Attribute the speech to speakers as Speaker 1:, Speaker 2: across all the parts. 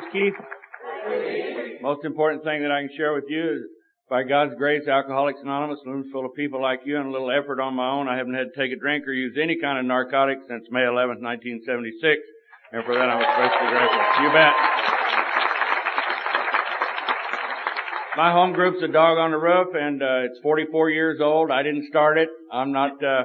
Speaker 1: Thanks, Keith. Most important thing that I can share with you is by God's grace, Alcoholics Anonymous, rooms full of people like you and a little effort on my own, I haven't had to take a drink or use any kind of narcotic since May 11th, 1976. And for that, I'm especially grateful. You bet. My home group's a dog on the roof and, uh, it's 44 years old. I didn't start it. I'm not, uh,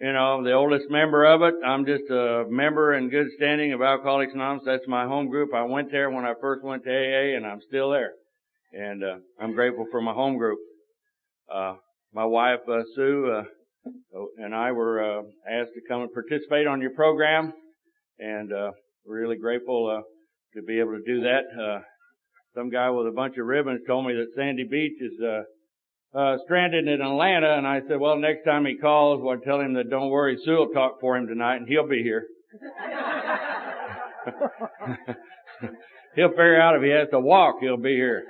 Speaker 1: you know, the oldest member of it. I'm just a member in good standing of Alcoholics Anonymous. That's my home group. I went there when I first went to AA and I'm still there and uh, I'm grateful for my home group. Uh, my wife uh, Sue uh, and I were uh, asked to come and participate on your program, and uh, really grateful to be able to do that. some guy with a bunch of ribbons told me that Sandy Beach is stranded in Atlanta, and I said, well, next time he calls, well, tell him that don't worry, Sue will talk for him tonight, and he'll be here. he'll figure out if he has to walk, he'll be here.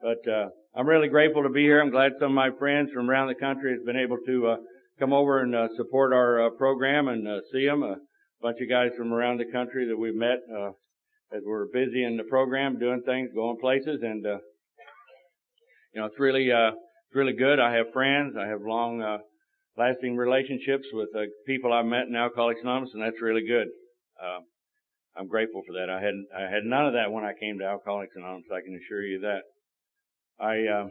Speaker 1: But uh, I'm really grateful to be here. I'm glad some of my friends from around the country have been able to uh, come over and uh, support our uh, program and uh, see them. A bunch of guys from around the country that we've met uh, as we're busy in the program, doing things, going places, and uh, you know it's really uh, it's really good. I have friends. I have long uh, lasting relationships with uh, people I've met in Alcoholics Anonymous, and that's really good. Uh, I'm grateful for that. I had I had none of that when I came to Alcoholics Anonymous. I can assure you that. I, uh,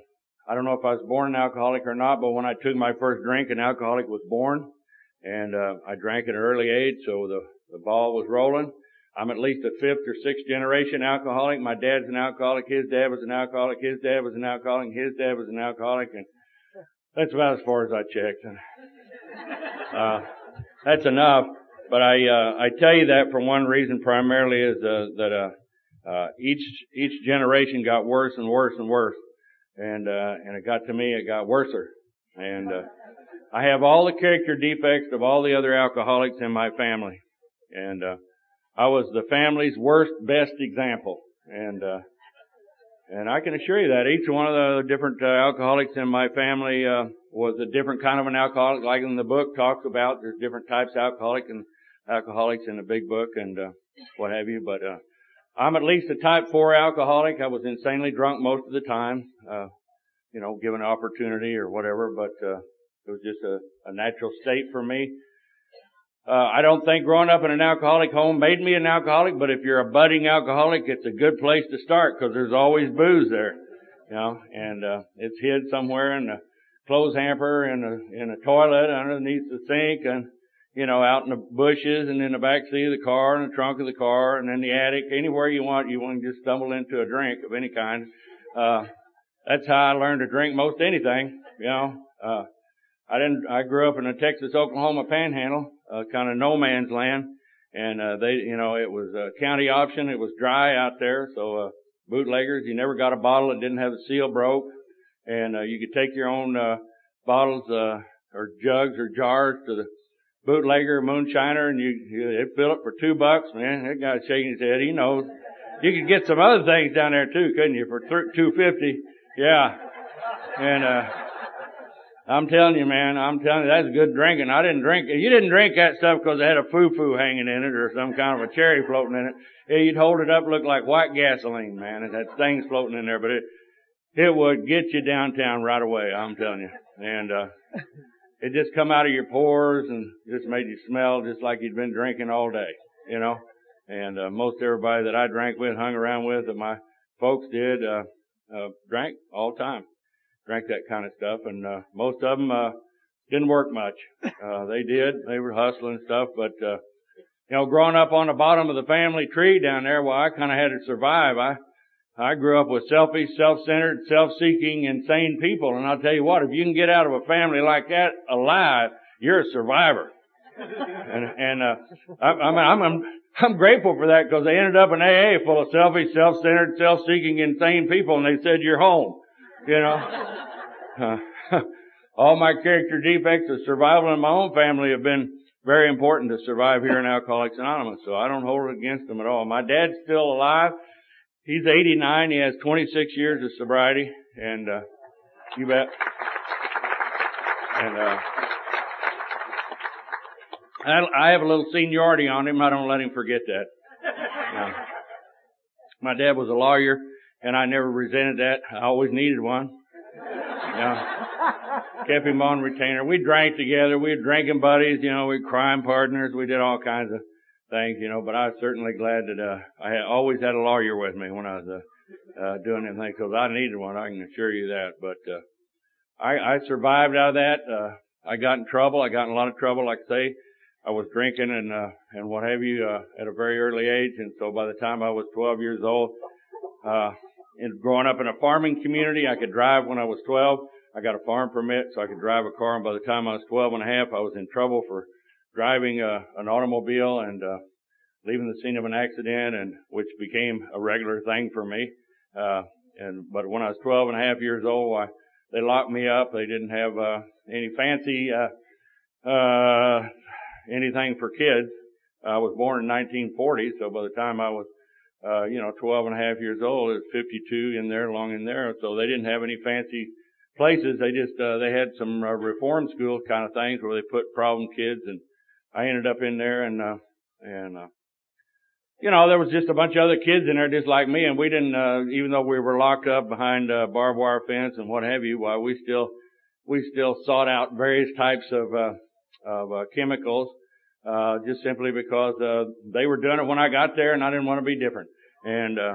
Speaker 1: I don't know if I was born an alcoholic or not, but when I took my first drink, an alcoholic was born. And, uh, I drank at an early age, so the, the ball was rolling. I'm at least a fifth or sixth generation alcoholic. My dad's an alcoholic. His dad was an alcoholic. His dad was an alcoholic. His dad was an alcoholic. And that's about as far as I checked. Uh, that's enough. But I, uh, I tell you that for one reason primarily is, uh, that, uh, uh, each, each generation got worse and worse and worse and uh, and it got to me, it got worser. And uh, I have all the character defects of all the other alcoholics in my family, and uh, I was the family's worst, best example. And uh, and I can assure you that each one of the different uh, alcoholics in my family uh, was a different kind of an alcoholic, like in the book talks about. There's different types of alcoholic and alcoholics in the big book and uh, what have you. But uh, I'm at least a type 4 alcoholic. I was insanely drunk most of the time, uh, you know, given opportunity or whatever, but, uh, it was just a, a natural state for me. Uh, I don't think growing up in an alcoholic home made me an alcoholic, but if you're a budding alcoholic, it's a good place to start because there's always booze there, you know, and, uh, it's hid somewhere in the clothes hamper, in a, in a toilet, underneath the sink, and, you know, out in the bushes and in the back seat of the car and the trunk of the car and in the attic, anywhere you want, you want to just stumble into a drink of any kind. Uh, that's how I learned to drink most anything, you know. Uh, I didn't, I grew up in the Texas, Oklahoma panhandle, uh, kind of no man's land. And, uh, they, you know, it was a county option. It was dry out there. So, uh, bootleggers, you never got a bottle that didn't have the seal broke. And, uh, you could take your own, uh, bottles, uh, or jugs or jars to the bootlegger, moonshiner, and you, you they fill it for two bucks. Man, that guy's shaking his head. He knows. You could get some other things down there too, couldn't you? For two fifty. Yeah. And uh I'm telling you, man, I'm telling you, that's good drinking. I didn't drink You didn't drink that stuff because it had a foo-foo hanging in it or some kind of a cherry floating in it. You'd hold it up, look like white gasoline, man. It had things floating in there, but it, it would get you downtown right away, I'm telling you. And, uh, it just come out of your pores and just made you smell just like you'd been drinking all day, you know. And uh, most everybody that I drank with, hung around with, that my folks did, uh, uh, drank all the time, drank that kind of stuff, and uh, most of them uh, didn't work much. Uh, they did, they were hustling and stuff, but uh, you know, growing up on the bottom of the family tree down there, well, I kind of had to survive. I I grew up with selfish, self-centered, self-seeking, insane people, and I'll tell you what, if you can get out of a family like that alive, you're a survivor. and and uh, I, I'm I'm I'm grateful for that because they ended up in AA full of selfish, self-centered, self-seeking, insane people, and they said you're home. You know, uh, all my character defects of survival in my own family have been very important to survive here in Alcoholics Anonymous, so I don't hold it against them at all. My dad's still alive. He's 89. He has 26 years of sobriety, and uh, you bet. And uh, I, I have a little seniority on him. I don't let him forget that. My dad was a lawyer and I never resented that. I always needed one. Know, kept him on retainer. We drank together. We were drinking buddies, you know, we crime partners. We did all kinds of things, you know, but I was certainly glad that, uh, I had always had a lawyer with me when I was, uh, uh, doing anything because I needed one. I can assure you that. But, uh, I, I survived out of that. Uh, I got in trouble. I got in a lot of trouble, like I say. I was drinking and, uh, and what have you, uh, at a very early age. And so by the time I was 12 years old, uh, and growing up in a farming community, I could drive when I was 12. I got a farm permit so I could drive a car. And by the time I was 12 and a half, I was in trouble for driving, uh, an automobile and, uh, leaving the scene of an accident and which became a regular thing for me. Uh, and, but when I was 12 and a half years old, I, they locked me up. They didn't have, uh, any fancy, uh, uh, anything for kids. I was born in 1940, so by the time I was, uh, you know, 12 and a half years old, it was 52 in there, long in there. So they didn't have any fancy places. They just, uh, they had some uh, reform school kind of things where they put problem kids and I ended up in there and, uh, and, uh, you know, there was just a bunch of other kids in there just like me and we didn't, uh, even though we were locked up behind a barbed wire fence and what have you, why we still, we still sought out various types of, uh, of, uh, chemicals, uh, just simply because, uh, they were doing it when I got there and I didn't want to be different. And, uh,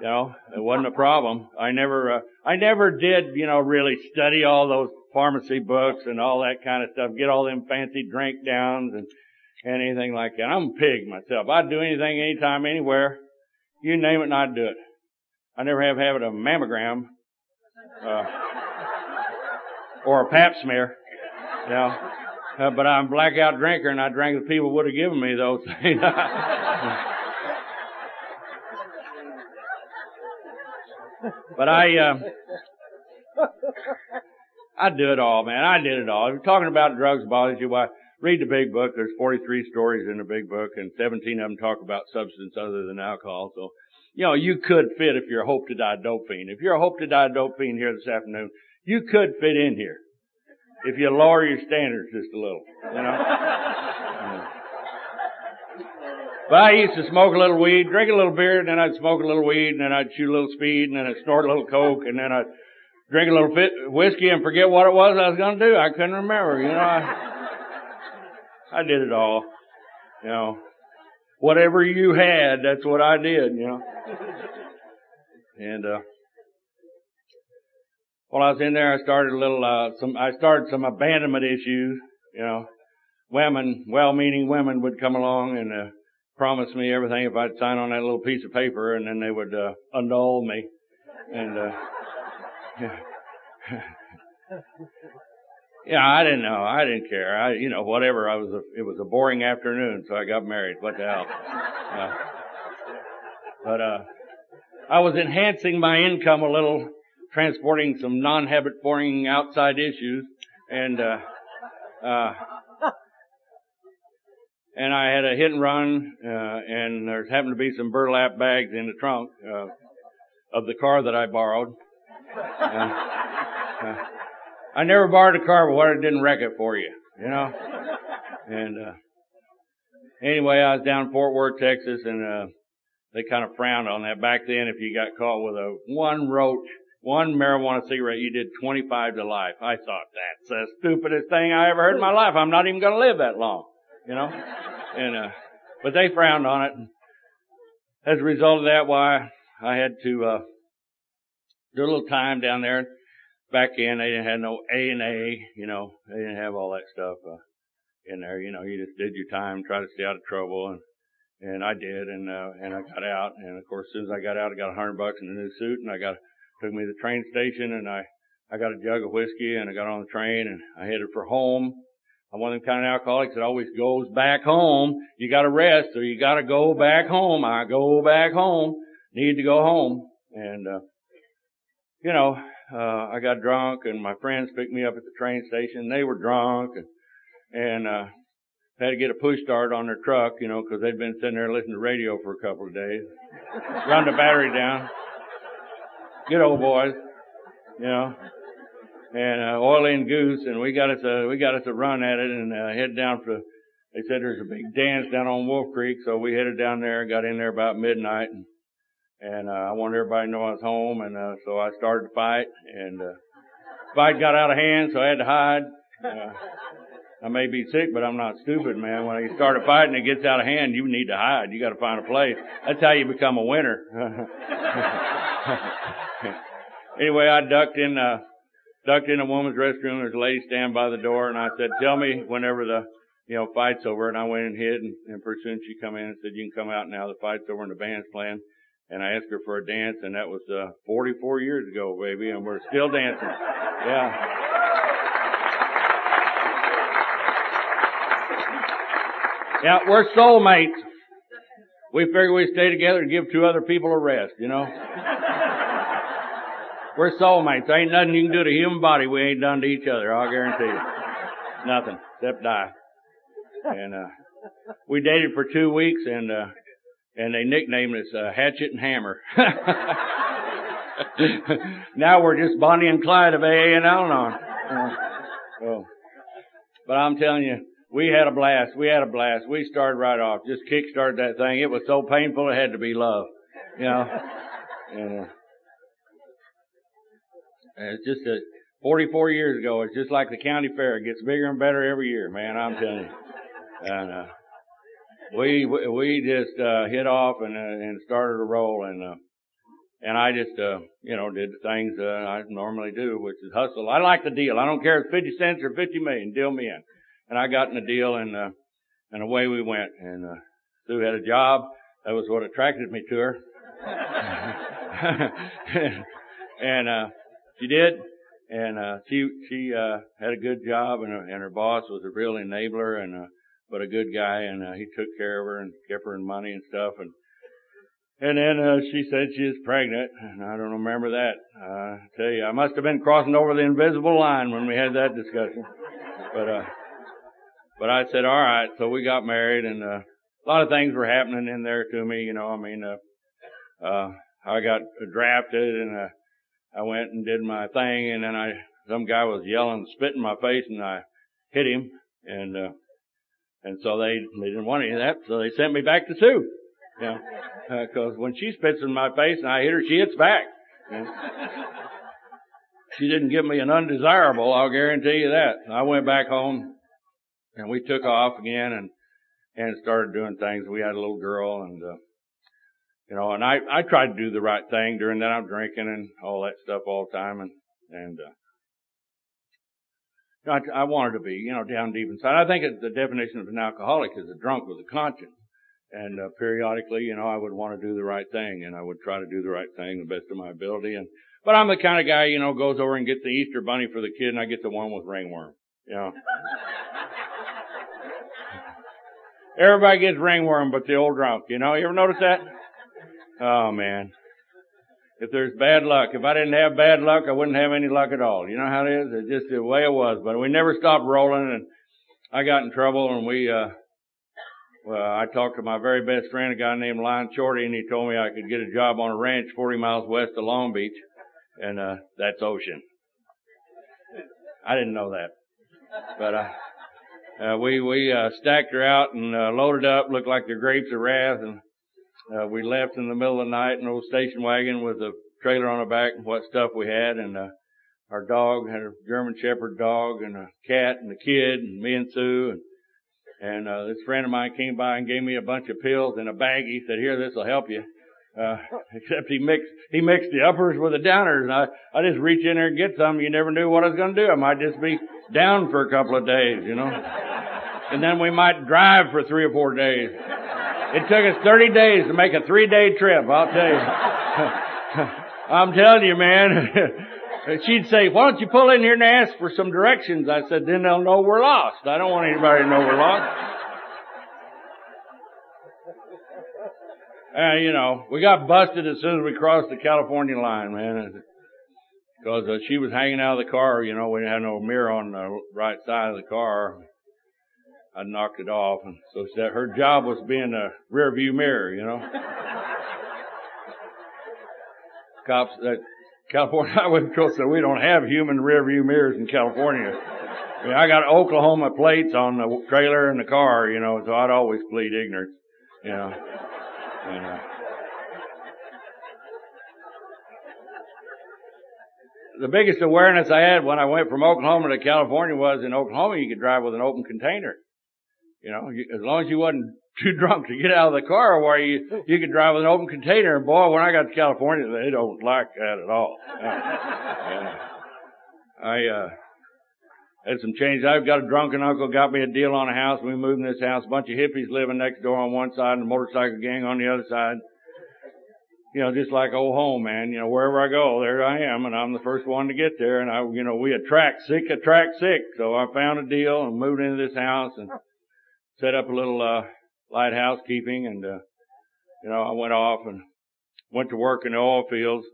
Speaker 1: you know, it wasn't a problem. I never, uh, I never did, you know, really study all those pharmacy books and all that kind of stuff, get all them fancy drink downs and, anything like that. I'm a pig myself. I'd do anything, anytime, anywhere. You name it and I'd do it. I never have had a mammogram, uh, or a pap smear, you know. Uh, but I'm a blackout drinker and I drank the people would have given me those things. but I, uh, I do it all, man. I did it all. If you're talking about drugs bothers you, why, read the big book. There's 43 stories in the big book and 17 of them talk about substance other than alcohol. So, you know, you could fit if you're a hope to die dope fiend. If you're a hope to die dope fiend here this afternoon, you could fit in here. If you lower your standards just a little, you know. But I used to smoke a little weed, drink a little beer, and then I'd smoke a little weed, and then I'd shoot a little speed, and then I'd snort a little coke, and then I'd drink a little fit, whiskey and forget what it was I was going to do. I couldn't remember, you know. I, I did it all, you know. Whatever you had, that's what I did, you know. And, uh, while I was in there, I started a little, uh, some, I started some abandonment issues, you know. Women, well-meaning women would come along and, uh, promise me everything if I'd sign on that little piece of paper and then they would, uh, annul me. And, uh, yeah. yeah, I didn't know. I didn't care. I, you know, whatever. I was a, it was a boring afternoon, so I got married. What the hell? Uh, but, uh, I was enhancing my income a little, transporting some non-habit forming outside issues, and, uh, uh, and I had a hit and run, uh, and there happened to be some burlap bags in the trunk, uh, of the car that I borrowed. Uh, uh, I never borrowed a car, but what it didn't wreck it for you, you know? And, uh, anyway, I was down in Fort Worth, Texas, and, uh, they kind of frowned on that. Back then, if you got caught with a one roach, one marijuana cigarette, you did 25 to life. I thought, that's the stupidest thing I ever heard in my life. I'm not even going to live that long, you know? And, uh, but they frowned on it. As a result of that, why I had to, uh, do a little time down there. Back in, they didn't have no A and A, you know, they didn't have all that stuff, uh, in there, you know, you just did your time, try to stay out of trouble and, and I did and, uh, and I got out and of course as soon as I got out I got a hundred bucks in a new suit and I got, took me to the train station and I, I got a jug of whiskey and I got on the train and I headed for home. I'm one of them kind of alcoholics that always goes back home. You gotta rest or you gotta go back home. I go back home. Need to go home. And, uh, you know, uh, I got drunk and my friends picked me up at the train station. They were drunk and, and, uh, had to get a push start on their truck, you know, cause they'd been sitting there listening to radio for a couple of days. Run the battery down. Good old boys, you know. And, uh, oil and goose and we got us a, we got us a run at it and, uh, head down for, they said there's a big dance down on Wolf Creek. So we headed down there, got in there about midnight and, and uh, I wanted everybody to know I was home, and uh, so I started to fight, and uh, fight got out of hand, so I had to hide. Uh, I may be sick, but I'm not stupid, man. When you start a fight and it gets out of hand, you need to hide. You got to find a place. That's how you become a winner. anyway, I ducked in, uh, ducked in a woman's restroom. There's a lady standing by the door, and I said, "Tell me whenever the, you know, fight's over." And I went and hid, and, and pretty soon she come in and said, "You can come out now. The fight's over and the band's playing." And I asked her for a dance, and that was uh, 44 years ago, baby, and we're still dancing. Yeah. Yeah, we're soulmates. We figure we stay together and give two other people a rest, you know. We're soulmates. Ain't nothing you can do to human body we ain't done to each other, I'll guarantee you. Nothing, except die. And, uh, we dated for two weeks and, uh, and they nicknamed us, uh, Hatchet and Hammer. now we're just Bonnie and Clyde of AA and Al-Anon. Uh, well, but I'm telling you, we had a blast. We had a blast. We started right off. Just kick-started that thing. It was so painful it had to be love. You know? and, uh, it's just a, 44 years ago, it's just like the county fair. It gets bigger and better every year, man. I'm telling you. And, uh, we, we just, uh, hit off and, uh, and started to roll and, uh, and I just, uh, you know, did the things, uh, I normally do, which is hustle. I like the deal. I don't care if it's 50 cents or 50 million. Deal me in and I got in the deal and, uh, and away we went. And, uh, Sue had a job. That was what attracted me to her. and, uh, she did. And, uh, she, she, uh, had a good job and, uh, and her boss was a real enabler and, uh, but a good guy and, uh, he took care of her and kept her in money and stuff. And, and then, uh, she said she was pregnant and I don't remember that. Uh, I tell you, I must have been crossing over the invisible line when we had that discussion. But, uh, but I said, all right. So we got married and, uh, a lot of things were happening in there to me, you know, I mean, uh, uh, I got drafted and, uh, I went and did my thing and then I, some guy was yelling, spitting in my face and I hit him and, uh, and so they, they didn't want any of that. So they sent me back to Sue, you know, uh, cause when she spits in my face and I hit her, she hits back. You know? she didn't give me an undesirable, I'll guarantee you that. I went back home and we took off again and, and started doing things. We had a little girl and, uh, you know, and I, I tried to do the right thing during that. I'm drinking and all that stuff all the time and, and, uh, I, I wanted to be, you know, down deep inside. I think the definition of an alcoholic is a drunk with a conscience. And uh, periodically, you know, I would want to do the right thing, and I would try to do the right thing the best of my ability. And but I'm the kind of guy, you know, goes over and gets the Easter bunny for the kid, and I get the one with ringworm. You know. Everybody gets ringworm but the old drunk, you know? You ever notice that? Oh man. If there's bad luck, if I didn't have bad luck, I wouldn't have any luck at all. You know how it is? It's just the way it was. But we never stopped rolling and I got in trouble and we, uh, well, I talked to my very best friend, a guy named Lion Shorty, and he told me I could get a job on a ranch 40 miles west of Long Beach, and uh, that's ocean. I didn't know that, but uh, uh, we we uh, stacked her out and uh, loaded up, looked like the grapes of wrath, and uh, we left in the middle of the night in an old station wagon with a trailer on the back and what stuff we had, and uh, our dog had a German Shepherd dog and a cat and a kid and me and Sue and and uh, this friend of mine came by and gave me a bunch of pills in a bag. He said, "Here, this will help you." Uh, except he mixed he mixed the uppers with the downers, and I I just reach in there and get some. You never knew what I was going to do. I might just be down for a couple of days, you know and then we might drive for three or four days. It took us 30 days to make a three day trip, I'll tell you. I'm telling you, man. She'd say, why don't you pull in here and ask for some directions? I said, then they'll know we're lost. I don't want anybody to know we're lost. Uh, you know, we got busted as soon as we crossed the California line, man. Because uh, she was hanging out of the car, you know, we didn't have no mirror on the right side of the car. I knocked it off, and so her job was being a rear view mirror, you know. Cops, uh, California Highway Patrol said we don't have human rear view mirrors in California. I, mean, I got Oklahoma plates on the trailer and the car, you know, so I'd always plead ignorance, you know. You uh, know. the biggest awareness I had when I went from Oklahoma to California was in Oklahoma you could drive with an open container. You know, you, as long as you wasn't too drunk to get out of the car where you, you could drive with an open container. And boy, when I got to California, they don't like that at all. Uh, I, uh, had some change. I've got a drunken uncle got me a deal on a house. We moved in this house. A bunch of hippies living next door on one side and a motorcycle gang on the other side. You know, just like old home, man. You know, wherever I go, there I am, and I'm the first one to get there. And I, you know, we attract sick, attract sick. So I found a deal and moved into this house and set up a little uh light housekeeping and uh you know, I went off and went to work in the oil fields.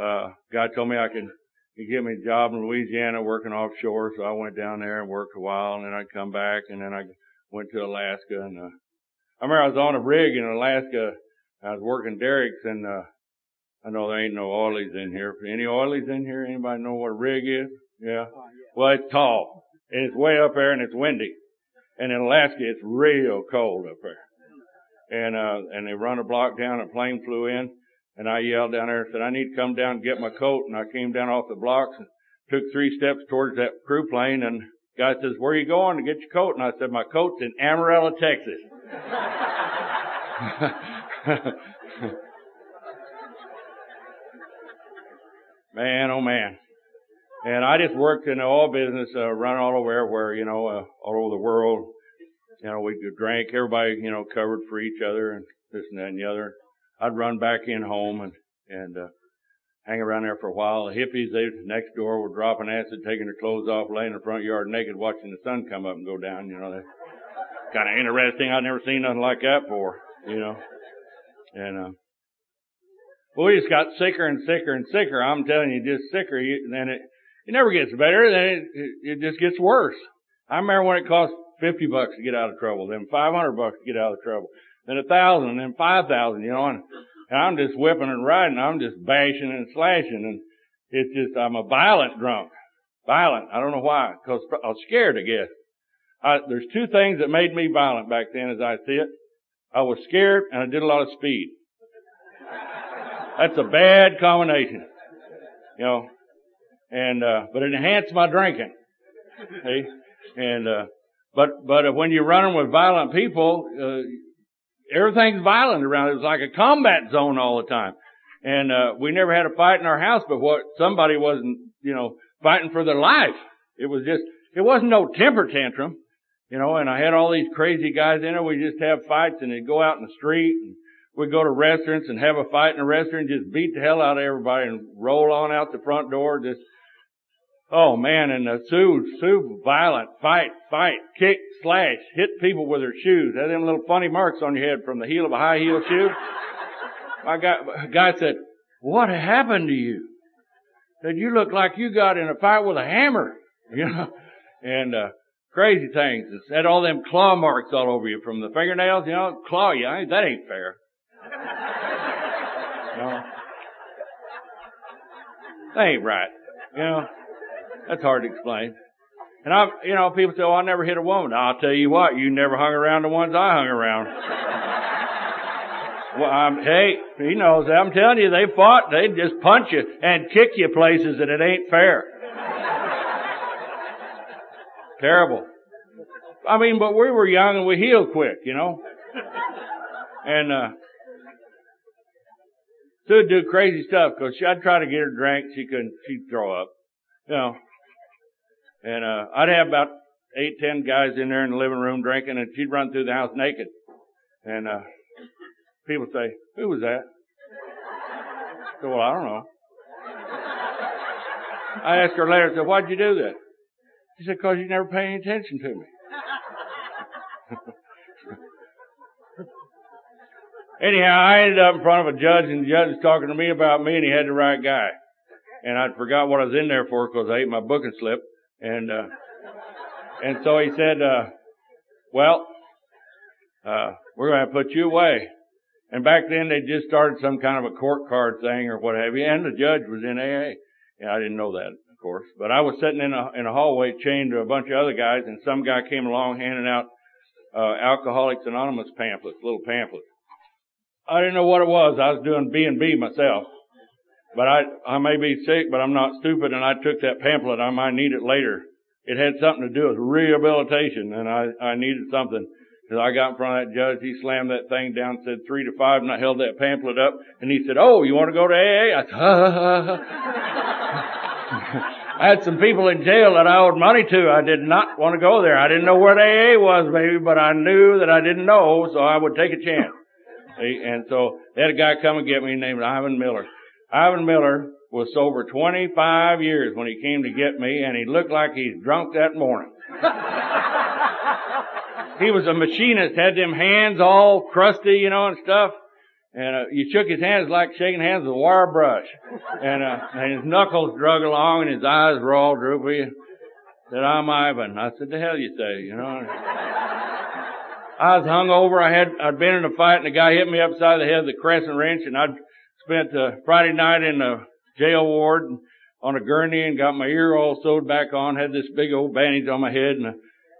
Speaker 1: Uh guy told me I could he gave me a job in Louisiana working offshore, so I went down there and worked a while and then I'd come back and then I went to Alaska and uh I remember I was on a rig in Alaska. I was working derricks and uh I know there ain't no oilies in here. Any oilies in here? Anybody know what a rig is? Yeah. Well, it's tall and it's way up there and it's windy. And in Alaska, it's real cold up there. And, uh, and they run a block down, a plane flew in, and I yelled down there and said, I need to come down and get my coat. And I came down off the blocks and took three steps towards that crew plane and guy says, where are you going to get your coat? And I said, my coat's in Amarillo, Texas. man, oh man. And I just worked in the oil business, uh, run all over where, you know, uh, all over the world. You know, we drank, everybody, you know, covered for each other and this and that and the other. I'd run back in home and, and, uh, hang around there for a while. The hippies, they next door were dropping acid, taking their clothes off, laying in the front yard naked, watching the sun come up and go down. You know, that kind of interesting. I'd never seen nothing like that before. You know, and uh, well, we just got sicker and sicker and sicker. I'm telling you, just sicker. You, then it it never gets better. Then it, it, just gets worse. I remember when it cost 50 bucks to get out of trouble, then 500 bucks to get out of trouble, then a thousand, then 5,000, you know, and, and I'm just whipping and riding. I'm just bashing and slashing and it's just, I'm a violent drunk. Violent. I don't know why. Cause I was scared, I guess. I, there's two things that made me violent back then as I see it. I was scared and I did a lot of speed. That's a bad combination. You know, and uh, but it enhanced my drinking. See, and uh, but but when you're running with violent people, uh, everything's violent around. It was like a combat zone all the time, and uh, we never had a fight in our house, but what somebody wasn't, you know, fighting for their life. It was just, it wasn't no temper tantrum, you know. And I had all these crazy guys in there. We just have fights, and they'd go out in the street and we'd go to restaurants and have a fight in a restaurant, and just beat the hell out of everybody and roll on out the front door, just Oh man, and the Sue, Sue, violent, fight, fight, kick, slash, hit people with her shoes. Had them little funny marks on your head from the heel of a high heel shoe. My guy, guy said, what happened to you? Said, you look like you got in a fight with a hammer, you know, and, uh, crazy things. It's had all them claw marks all over you from the fingernails, you know, claw you. I, that ain't fair. no. That ain't right. You know. That's hard to explain. And I, you know, people say, "Oh, I never hit a woman." I'll tell you what, you never hung around the ones I hung around. well, I'm, hey, he knows that. I'm telling you, they fought. They just punch you and kick you places, and it ain't fair. Terrible. I mean, but we were young and we healed quick, you know. And uh Sue'd do crazy stuff because I'd try to get her drink, she couldn't, she'd throw up. You know, and, uh, I'd have about eight, ten guys in there in the living room drinking and she'd run through the house naked. And, uh, people say, who was that? I said, well, I don't know. I asked her later, I said, why'd you do that? She said, cause you never pay any attention to me. Anyhow, I ended up in front of a judge and the judge was talking to me about me and he had the right guy. And I'd forgot what I was in there for because I ate my booking slip. And, uh, and so he said, uh, well, uh, we're going to put you away. And back then they just started some kind of a court card thing or what have you. And the judge was in AA. And I didn't know that, of course. But I was sitting in a, in a hallway chained to a bunch of other guys and some guy came along handing out, uh, Alcoholics Anonymous pamphlets, little pamphlets. I didn't know what it was. I was doing B and B myself. But I, I may be sick, but I'm not stupid and I took that pamphlet. I might need it later. It had something to do with rehabilitation and I, I needed something. Cause I got in front of that judge, he slammed that thing down, said three to five, and I held that pamphlet up, and he said, oh, you want to go to AA? I said, ha. I had some people in jail that I owed money to. I did not want to go there. I didn't know where the AA was, baby, but I knew that I didn't know, so I would take a chance. See? And so they had a guy come and get me named Ivan Miller. Ivan Miller was sober 25 years when he came to get me, and he looked like he's drunk that morning. he was a machinist, had them hands all crusty, you know, and stuff and uh, you shook his hands like shaking hands with a wire brush, and, uh, and his knuckles drug along, and his eyes were all droopy. Said, "I'm Ivan." I said, "The hell you say?" You know. I was hung over. I had I'd been in a fight, and the guy hit me upside the head with a crescent wrench, and I'd spent uh, Friday night in a jail ward on a gurney and got my ear all sewed back on. Had this big old bandage on my head and a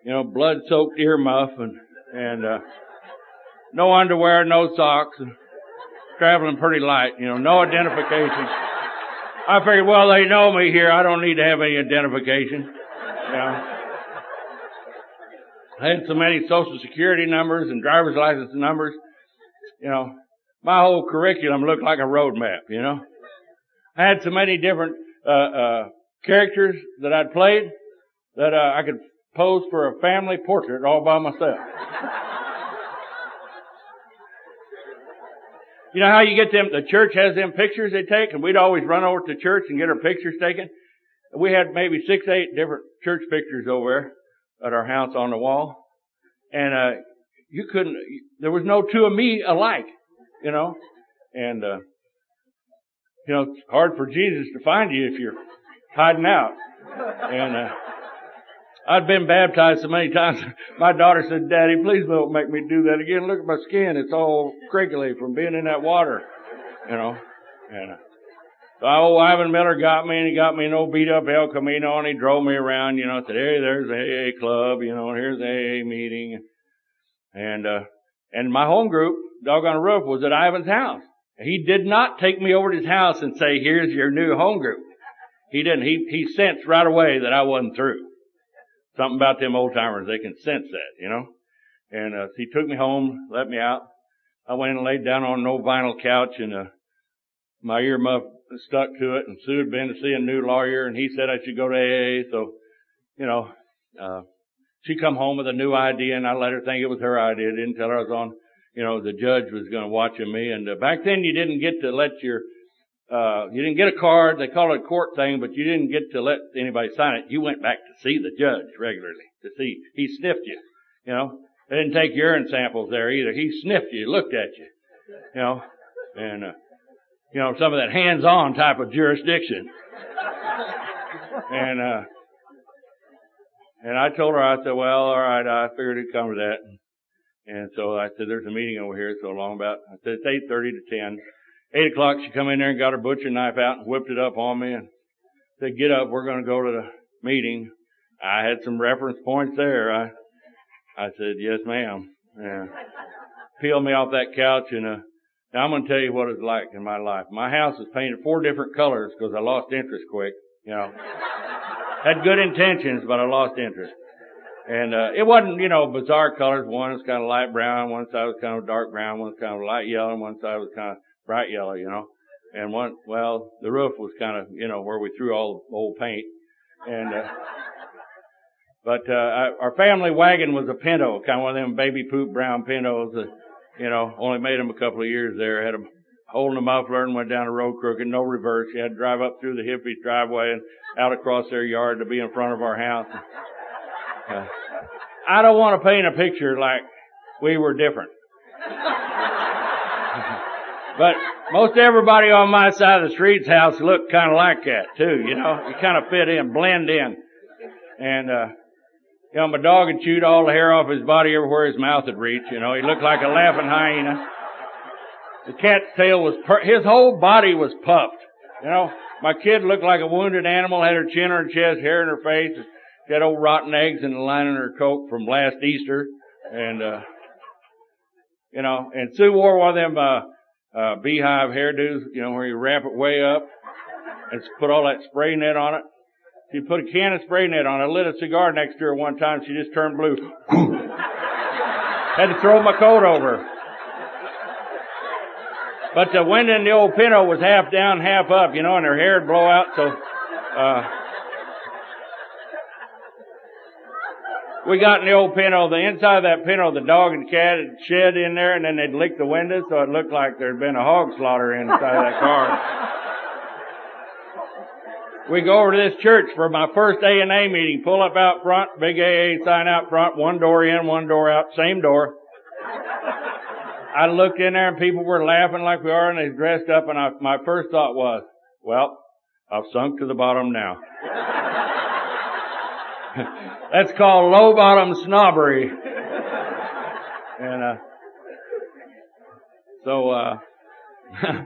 Speaker 1: you know blood-soaked ear muff and and uh, no underwear, no socks. Traveling pretty light, you know, no identification. I figured, well, they know me here. I don't need to have any identification. You know. I had so many social security numbers and driver's license numbers. You know, my whole curriculum looked like a road map, you know. I had so many different, uh, uh, characters that I'd played that, uh, I could pose for a family portrait all by myself. You know how you get them, the church has them pictures they take and we'd always run over to church and get our pictures taken. We had maybe six, eight different church pictures over there at our house on the wall. And, uh, you couldn't, there was no two of me alike, you know, and, uh, you know, it's hard for Jesus to find you if you're hiding out. And, uh, I'd been baptized so many times. My daughter said, Daddy, please don't make me do that again. Look at my skin. It's all crinkly from being in that water. You know. And uh, so old Ivan Miller got me and he got me an old beat up El Camino and he drove me around, you know, said, Hey, there's the AA club, you know, here's the AA meeting. And, uh, and my home group, Dog on the Roof, was at Ivan's house. He did not take me over to his house and say, here's your new home group. He didn't. He, he sensed right away that I wasn't through. Something about them old timers, they can sense that, you know. And uh, he took me home, let me out. I went and laid down on an old vinyl couch, and uh, my ear muff stuck to it. And Sue had been to see a new lawyer, and he said I should go to AA. So, you know, uh, she come home with a new idea, and I let her think it was her idea. Didn't tell her I was on. You know, the judge was going to watching me, and uh, back then you didn't get to let your uh, you didn't get a card. They call it a court thing, but you didn't get to let anybody sign it. You went back to see the judge regularly to see. He sniffed you. You know, they didn't take urine samples there either. He sniffed you, looked at you. You know, and uh, you know some of that hands-on type of jurisdiction. and uh, and I told her, I said, well, all right, I figured it'd come to that. And so I said, there's a meeting over here, so long about. I said it's 8:30 to 10. Eight o'clock, she come in there and got her butcher knife out and whipped it up on me and said, get up, we're going to go to the meeting. I had some reference points there. I, I said, yes ma'am. Yeah. Peeled me off that couch and, uh, now I'm going to tell you what it's like in my life. My house was painted four different colors because I lost interest quick, you know. Had good intentions, but I lost interest. And, uh, it wasn't, you know, bizarre colors. One was kind of light brown, one side was kind of dark brown, one was kind of light yellow, and one side was kind of bright yellow, you know. And one, well, the roof was kind of, you know, where we threw all the old paint. And, uh, but, uh, our family wagon was a Pinto, kind of one of them baby poop brown Pintos that, you know, only made them a couple of years there. Had them holding the muffler and went down the road crooked, no reverse. You had to drive up through the hippies driveway and out across their yard to be in front of our house. I don't want to paint a picture like we were different. But most everybody on my side of the street's house looked kind of like that too, you know. You kind of fit in, blend in. And, uh, you know, my dog had chewed all the hair off his body everywhere his mouth had reached, you know. He looked like a laughing hyena. The cat's tail was, per- his whole body was puffed, you know. My kid looked like a wounded animal, had her chin on her chest, hair in her face, she had old rotten eggs in the lining of her coat from last Easter. And, uh, you know, and Sue wore one of them, uh, uh, beehive hairdos, you know, where you wrap it way up. and put all that spray net on it. She put a can of spray net on it, lit a cigar next to her one time, she just turned blue. Had to throw my coat over. But the window in the old Pinto was half down, half up, you know, and her hair would blow out, so, uh, we got in the old Pinto, the inside of that Pinto, the dog and cat had shed in there and then they'd lick the windows so it looked like there'd been a hog slaughter inside of that car. we go over to this church for my first A and A meeting, pull up out front, big AA sign out front, one door in, one door out, same door. I looked in there and people were laughing like we are and they dressed up and I, my first thought was, well, I've sunk to the bottom now. That's called low bottom snobbery. And, uh, so, uh,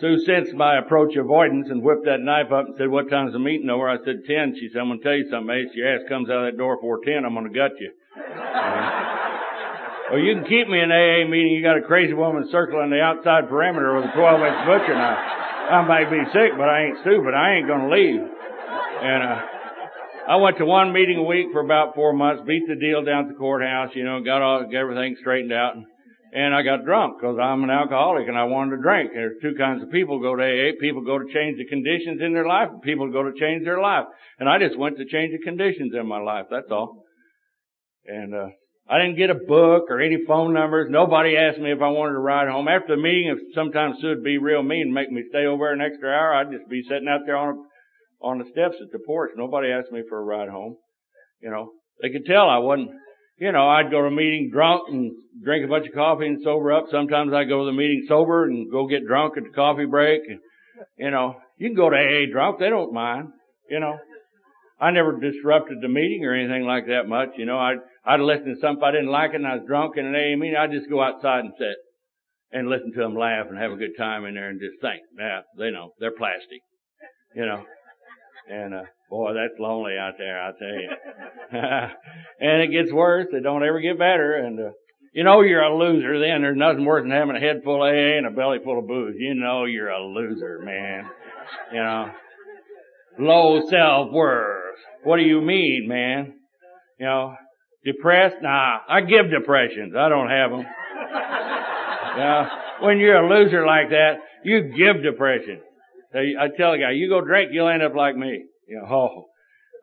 Speaker 1: Sue sensed my approach avoidance and whipped that knife up and said, what time's the meeting over? I said, 10. She said, I'm going to tell you something, Ace. Your ass comes out of that door before 10, I'm going to gut you. well, you can keep me in AA meeting. You got a crazy woman circling the outside perimeter with a 12 inch butcher knife. I might be sick, but I ain't stupid. I ain't going to leave. And, uh, I went to one meeting a week for about four months, beat the deal down at the courthouse, you know, got all, got everything straightened out. And, and I got drunk because I'm an alcoholic and I wanted to drink. There's two kinds of people go to AA. People go to change the conditions in their life people go to change their life. And I just went to change the conditions in my life. That's all. And, uh, I didn't get a book or any phone numbers. Nobody asked me if I wanted to ride home. After the meeting, if sometimes Sue would be real mean and make me stay over an extra hour, I'd just be sitting out there on on the steps at the porch. Nobody asked me for a ride home. You know, they could tell I wasn't, you know, I'd go to a meeting drunk and drink a bunch of coffee and sober up. Sometimes I'd go to the meeting sober and go get drunk at the coffee break. And, you know, you can go to AA drunk. They don't mind, you know. I never disrupted the meeting or anything like that much. You know, I'd, I'd listen to something I didn't like and I was drunk in an AA meeting, I'd just go outside and sit and listen to them laugh and have a good time in there and just think, yeah, they know, they're plastic. You know, and, uh, boy, that's lonely out there, I tell you. and it gets worse. It don't ever get better. And, uh, you know you're a loser then. There's nothing worse than having a head full of AA and a belly full of booze. You know you're a loser, man. You know. Low self-worth. What do you mean, man? You know, depressed? Nah, I give depressions. I don't have them. Yeah. when you're a loser like that, you give depression. I tell a guy, you go drink, you'll end up like me. You know, oh,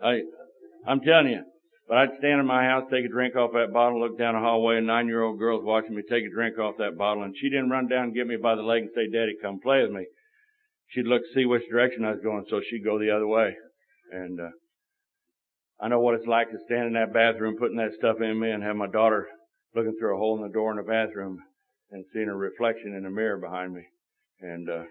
Speaker 1: I, I'm telling you. But I'd stand in my house, take a drink off that bottle, look down the hallway, and nine year old girl's watching me take a drink off that bottle, and she didn't run down and get me by the leg and say, Daddy, come play with me. She'd look to see which direction I was going, so she'd go the other way. And, uh, I know what it's like to stand in that bathroom putting that stuff in me and have my daughter looking through a hole in the door in the bathroom and seeing her reflection in the mirror behind me. And, uh,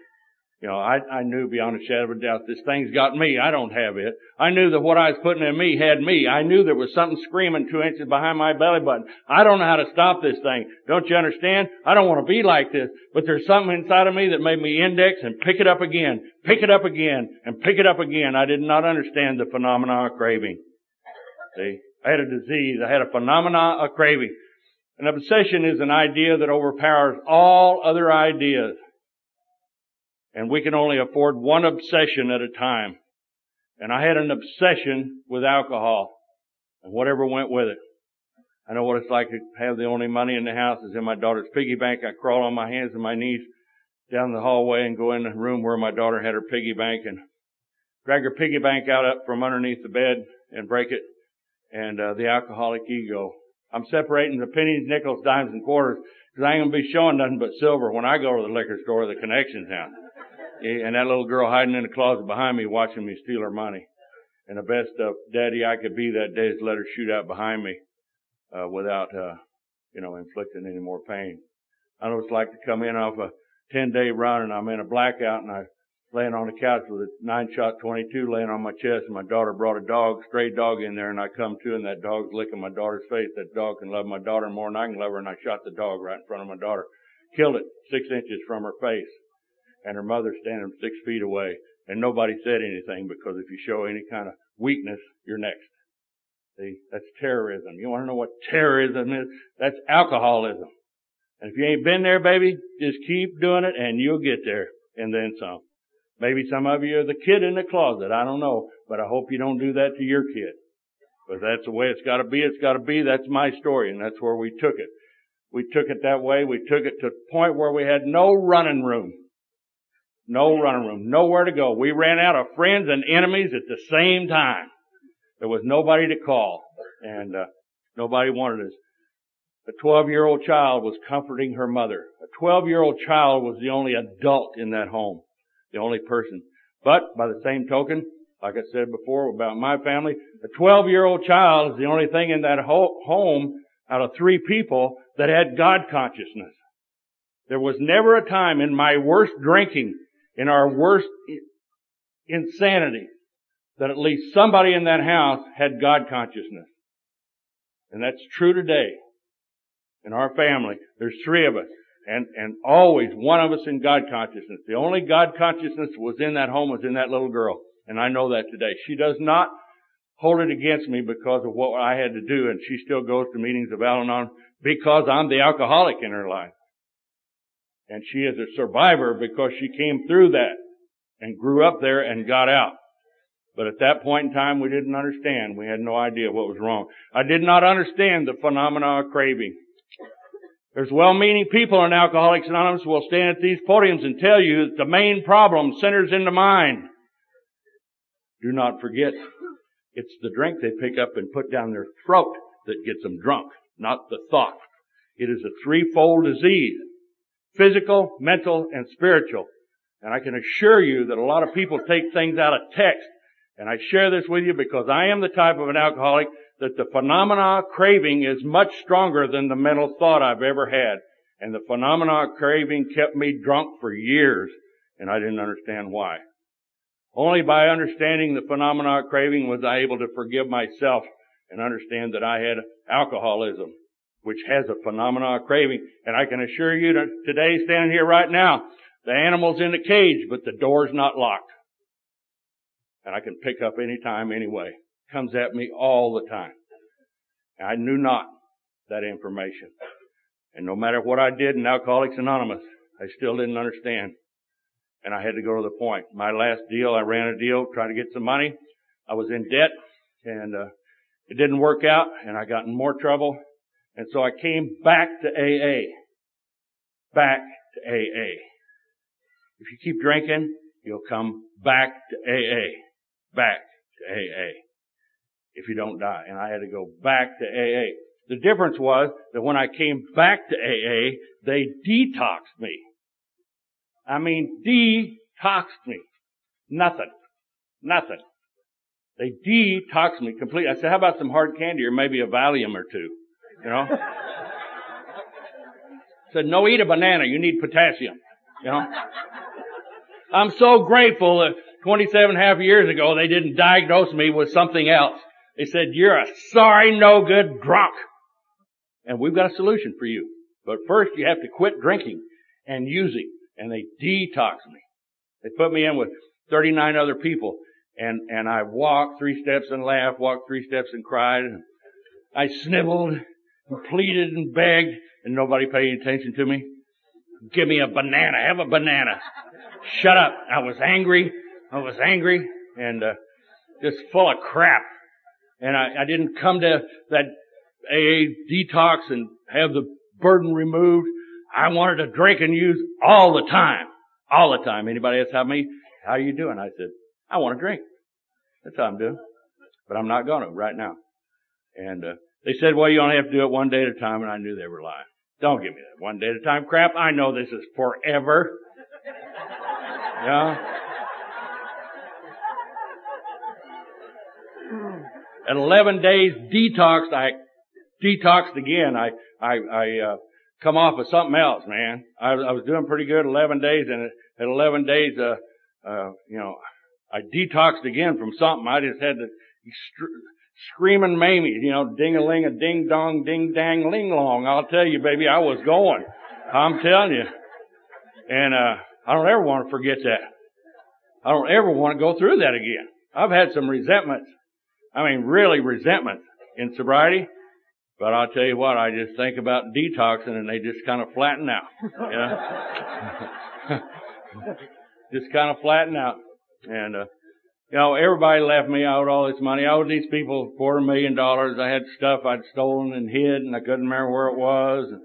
Speaker 1: you know, I, I knew beyond a shadow of a doubt this thing's got me. I don't have it. I knew that what I was putting in me had me. I knew there was something screaming two inches behind my belly button. I don't know how to stop this thing. Don't you understand? I don't want to be like this. But there's something inside of me that made me index and pick it up again, pick it up again, and pick it up again. I did not understand the phenomena of craving. See? I had a disease. I had a phenomena of craving. An obsession is an idea that overpowers all other ideas. And we can only afford one obsession at a time. And I had an obsession with alcohol and whatever went with it. I know what it's like to have the only money in the house is in my daughter's piggy bank. I crawl on my hands and my knees down the hallway and go in the room where my daughter had her piggy bank and drag her piggy bank out up from underneath the bed and break it. And uh, the alcoholic ego. I'm separating the pennies, nickels, dimes, and quarters because I ain't gonna be showing nothing but silver when I go to the liquor store. The connection's out and that little girl hiding in the closet behind me watching me steal her money. And the best uh, daddy I could be that day is let her shoot out behind me, uh, without, uh, you know, inflicting any more pain. I know it's like to come in off a 10 day run and I'm in a blackout and I laying on the couch with a nine shot 22 laying on my chest and my daughter brought a dog, stray dog in there and I come to and that dog's licking my daughter's face. That dog can love my daughter more than I can love her and I shot the dog right in front of my daughter. Killed it six inches from her face and her mother standing six feet away. And nobody said anything because if you show any kind of weakness, you're next. See, that's terrorism. You want to know what terrorism is? That's alcoholism. And if you ain't been there, baby, just keep doing it and you'll get there and then some. Maybe some of you are the kid in the closet. I don't know, but I hope you don't do that to your kid. But that's the way it's gotta be. It's gotta be. That's my story and that's where we took it. We took it that way. We took it to the point where we had no running room. No running room. Nowhere to go. We ran out of friends and enemies at the same time. There was nobody to call and uh, nobody wanted us. A 12 year old child was comforting her mother. A 12 year old child was the only adult in that home. The only person. But by the same token, like I said before about my family, a 12 year old child is the only thing in that home out of three people that had God consciousness. There was never a time in my worst drinking, in our worst insanity, that at least somebody in that house had God consciousness. And that's true today. In our family, there's three of us. And, and always one of us in God consciousness. The only God consciousness was in that home was in that little girl. And I know that today. She does not hold it against me because of what I had to do and she still goes to meetings of Al-Anon because I'm the alcoholic in her life. And she is a survivor because she came through that and grew up there and got out. But at that point in time, we didn't understand. We had no idea what was wrong. I did not understand the phenomena of craving. There's well-meaning people in Alcoholics Anonymous who will stand at these podiums and tell you that the main problem centers in the mind. Do not forget, it's the drink they pick up and put down their throat that gets them drunk, not the thought. It is a threefold disease. Physical, mental, and spiritual. And I can assure you that a lot of people take things out of text. And I share this with you because I am the type of an alcoholic that the phenomena of craving is much stronger than the mental thought I've ever had. And the phenomena of craving kept me drunk for years. And I didn't understand why. Only by understanding the phenomena of craving was I able to forgive myself and understand that I had alcoholism, which has a phenomena of craving. And I can assure you that today, standing here right now, the animal's in the cage, but the door's not locked. And I can pick up any time, anyway. Comes at me all the time. And I knew not that information. And no matter what I did in Alcoholics Anonymous, I still didn't understand and I had to go to the point. My last deal, I ran a deal, tried to get some money. I was in debt and, uh, it didn't work out and I got in more trouble. And so I came back to AA. Back to AA. If you keep drinking, you'll come back to AA. Back to AA. If you don't die. And I had to go back to AA. The difference was that when I came back to AA, they detoxed me. I mean, detoxed me. Nothing. Nothing. They detoxed me completely. I said, how about some hard candy or maybe a Valium or two? You know? said, no, eat a banana. You need potassium. You know? I'm so grateful that 27 and a half years ago they didn't diagnose me with something else. They said, you're a sorry, no good drunk. And we've got a solution for you. But first you have to quit drinking and using and they detoxed me. They put me in with 39 other people and, and I walked three steps and laughed, walked three steps and cried. And I sniveled and pleaded and begged and nobody paid any attention to me. Give me a banana. Have a banana. Shut up. I was angry. I was angry and, uh, just full of crap. And I, I didn't come to that AA detox and have the burden removed. I wanted to drink and use all the time. All the time. Anybody else have me? How are you doing? I said, I want to drink. That's how I'm doing. But I'm not going to right now. And, uh, they said, well, you only have to do it one day at a time, and I knew they were lying. Don't give me that one day at a time crap. I know this is forever. Yeah. At 11 days detoxed, I detoxed again. I, I, I, uh, come off of something else, man. I, I was doing pretty good 11 days and at 11 days, uh, uh, you know, I detoxed again from something. I just had to screaming Mamie, you know, ding a ling a ding dong ding dang ling long. I'll tell you, baby, I was going. I'm telling you. And, uh, I don't ever want to forget that. I don't ever want to go through that again. I've had some resentments. I mean, really resentments in sobriety. But I'll tell you what, I just think about detoxing and they just kind of flatten out. You know? just kind of flatten out. And, uh, you know, everybody left me. I owed all this money. I owed these people a quarter million dollars. I had stuff I'd stolen and hid and I couldn't remember where it was. And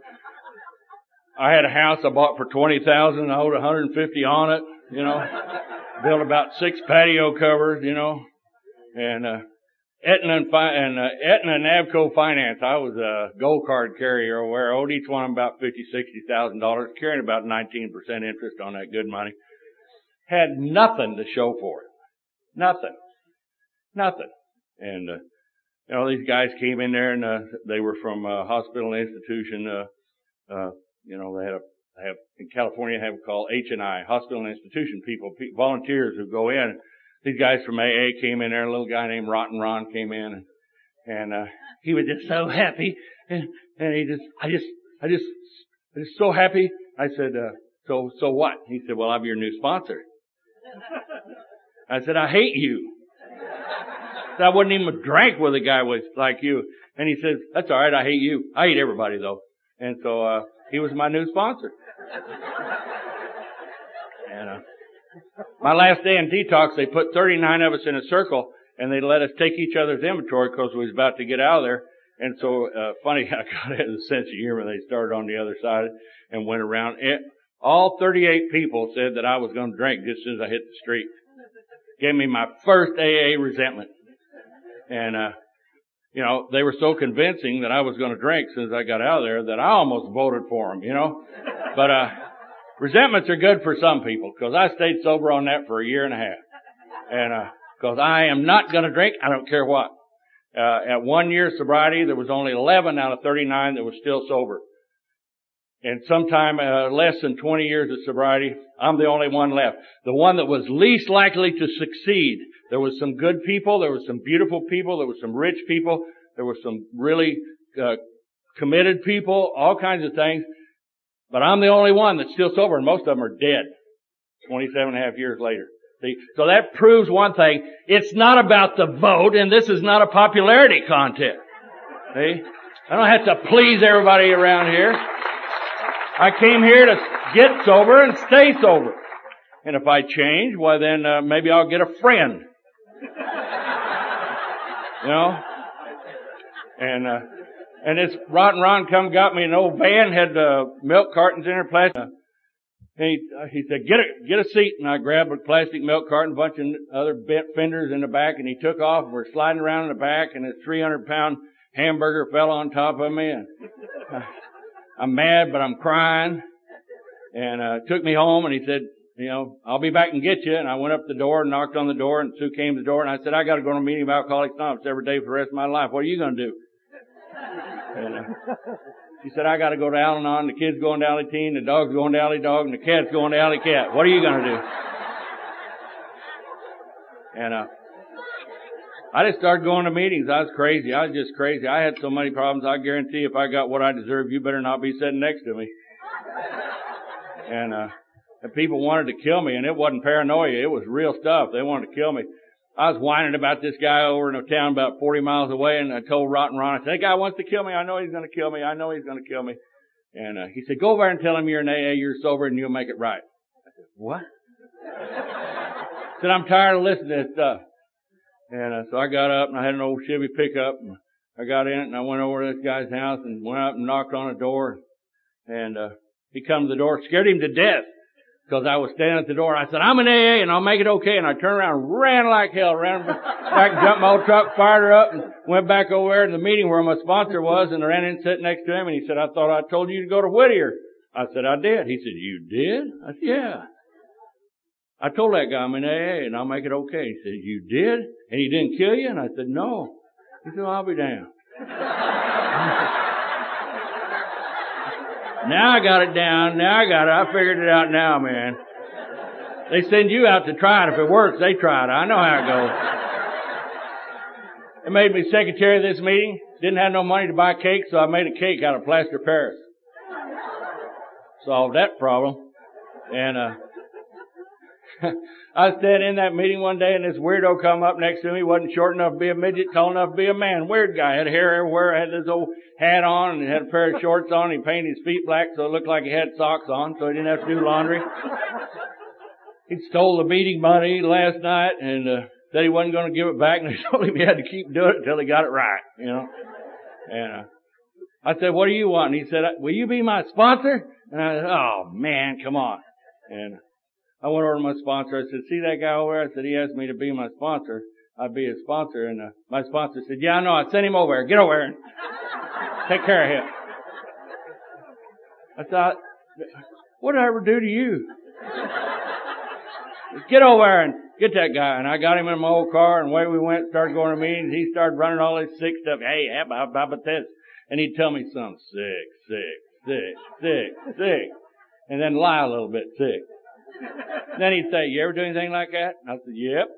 Speaker 1: I had a house I bought for 20,000. I owed 150 on it, you know. Built about six patio covers, you know. And, uh, Aetna and, fi- and uh, Aetna and Navco Finance. I was a gold card carrier where I owed each one about fifty, sixty thousand dollars, carrying about nineteen percent interest on that good money. Had nothing to show for it. Nothing. Nothing. And, uh, you know, these guys came in there and, uh, they were from a hospital institution, uh, uh, you know, they had a, have, in California have called H&I, hospital institution people, pe- volunteers who go in. These guys from AA came in there, a little guy named Rotten Ron came in and, and, uh, he was just so happy and, and he just, I just, I just, I just so happy. I said, uh, so, so what? He said, well, I'm your new sponsor. I said, I hate you. I wouldn't even drink with a guy with like you. And he says, that's alright, I hate you. I hate everybody though. And so, uh, he was my new sponsor. and, uh, my last day in detox, they put 39 of us in a circle and they let us take each other's inventory because we was about to get out of there. And so, uh, funny, I got a sense of humor. They started on the other side and went around. It, all 38 people said that I was going to drink just as soon as I hit the street. Gave me my first AA resentment. And, uh, you know, they were so convincing that I was going to drink as I got out of there that I almost voted for them, you know. But, uh, resentments are good for some people because I stayed sober on that for a year and a half. And, uh, cause I am not going to drink. I don't care what. Uh, at one year sobriety, there was only 11 out of 39 that was still sober. And sometime uh, less than 20 years of sobriety, I'm the only one left. The one that was least likely to succeed. There was some good people, there was some beautiful people, there was some rich people, there were some really uh, committed people, all kinds of things. But I'm the only one that's still sober, and most of them are dead 27 and a half years later. See? So that proves one thing. It's not about the vote, and this is not a popularity contest. See? I don't have to please everybody around here. I came here to get sober and stay sober. And if I change, well then uh, maybe I'll get a friend. you know? And uh and this rotten Ron come got me an old van, had uh, milk cartons in there, plastic. Uh, he, uh, he said, get a, get a seat. And I grabbed a plastic milk carton, a bunch of other bent fenders in the back, and he took off. And we're sliding around in the back, and a 300 pound hamburger fell on top of me. And, uh, I'm mad, but I'm crying. And, uh, took me home and he said, you know, I'll be back and get you. And I went up the door and knocked on the door and Sue came to the door and I said, I gotta go to a meeting of Alcoholics Anonymous every day for the rest of my life. What are you gonna do? And, uh, she said, I gotta go to Al-Anon. The kid's going to Alateen, the dog's going to Alley Dog, and the cat's going to Alley Cat. What are you gonna do? And, uh, I just started going to meetings. I was crazy. I was just crazy. I had so many problems. I guarantee if I got what I deserve, you better not be sitting next to me. And, uh, and people wanted to kill me and it wasn't paranoia. It was real stuff. They wanted to kill me. I was whining about this guy over in a town about 40 miles away and I told Rotten Ron, I said, that guy wants to kill me. I know he's going to kill me. I know he's going to kill me. And, uh, he said, go over there and tell him you're an AA, you're sober and you'll make it right. I said, what? I said, I'm tired of listening to this stuff. And uh, so I got up and I had an old Chevy pickup and I got in it and I went over to this guy's house and went up and knocked on the door and, uh, he come to the door, scared him to death because I was standing at the door. I said, I'm an AA and I'll make it okay. And I turned around and ran like hell, ran back, jumped my old truck, fired her up and went back over there to the meeting where my sponsor was and I ran in and sat next to him and he said, I thought I told you to go to Whittier. I said, I did. He said, you did? I said, yeah. I told that guy I'm in AA and I'll make it okay. He said, you did? And he didn't kill you? And I said, no. He said, I'll be damned. now I got it down. Now I got it. I figured it out now, man. They send you out to try it. If it works, they try it. I know how it goes. It made me secretary of this meeting. Didn't have no money to buy cake, so I made a cake out of plaster Paris. Solved that problem. And, uh, I standing in that meeting one day and this weirdo come up next to me, wasn't short enough to be a midget, tall enough to be a man. Weird guy, had hair everywhere, had this old hat on and had a pair of shorts on. He painted his feet black so it looked like he had socks on so he didn't have to do laundry. he stole the meeting money last night and, uh, said he wasn't going to give it back and they told him he had to keep doing it until he got it right, you know. And, uh, I said, what do you want? And he said, will you be my sponsor? And I said, oh man, come on. And I went over to my sponsor. I said, see that guy over there? I said, he asked me to be my sponsor. I'd be his sponsor. And uh, my sponsor said, yeah, I know. I sent him over here. Get over here and take care of him. I thought, what did I ever do to you? Get over there and get that guy. And I got him in my old car and away we went, started going to meetings. He started running all this sick stuff. Hey, how about this? And he'd tell me something sick, sick, sick, sick, sick. And then lie a little bit sick. Then he'd say, you ever do anything like that? I said, yep.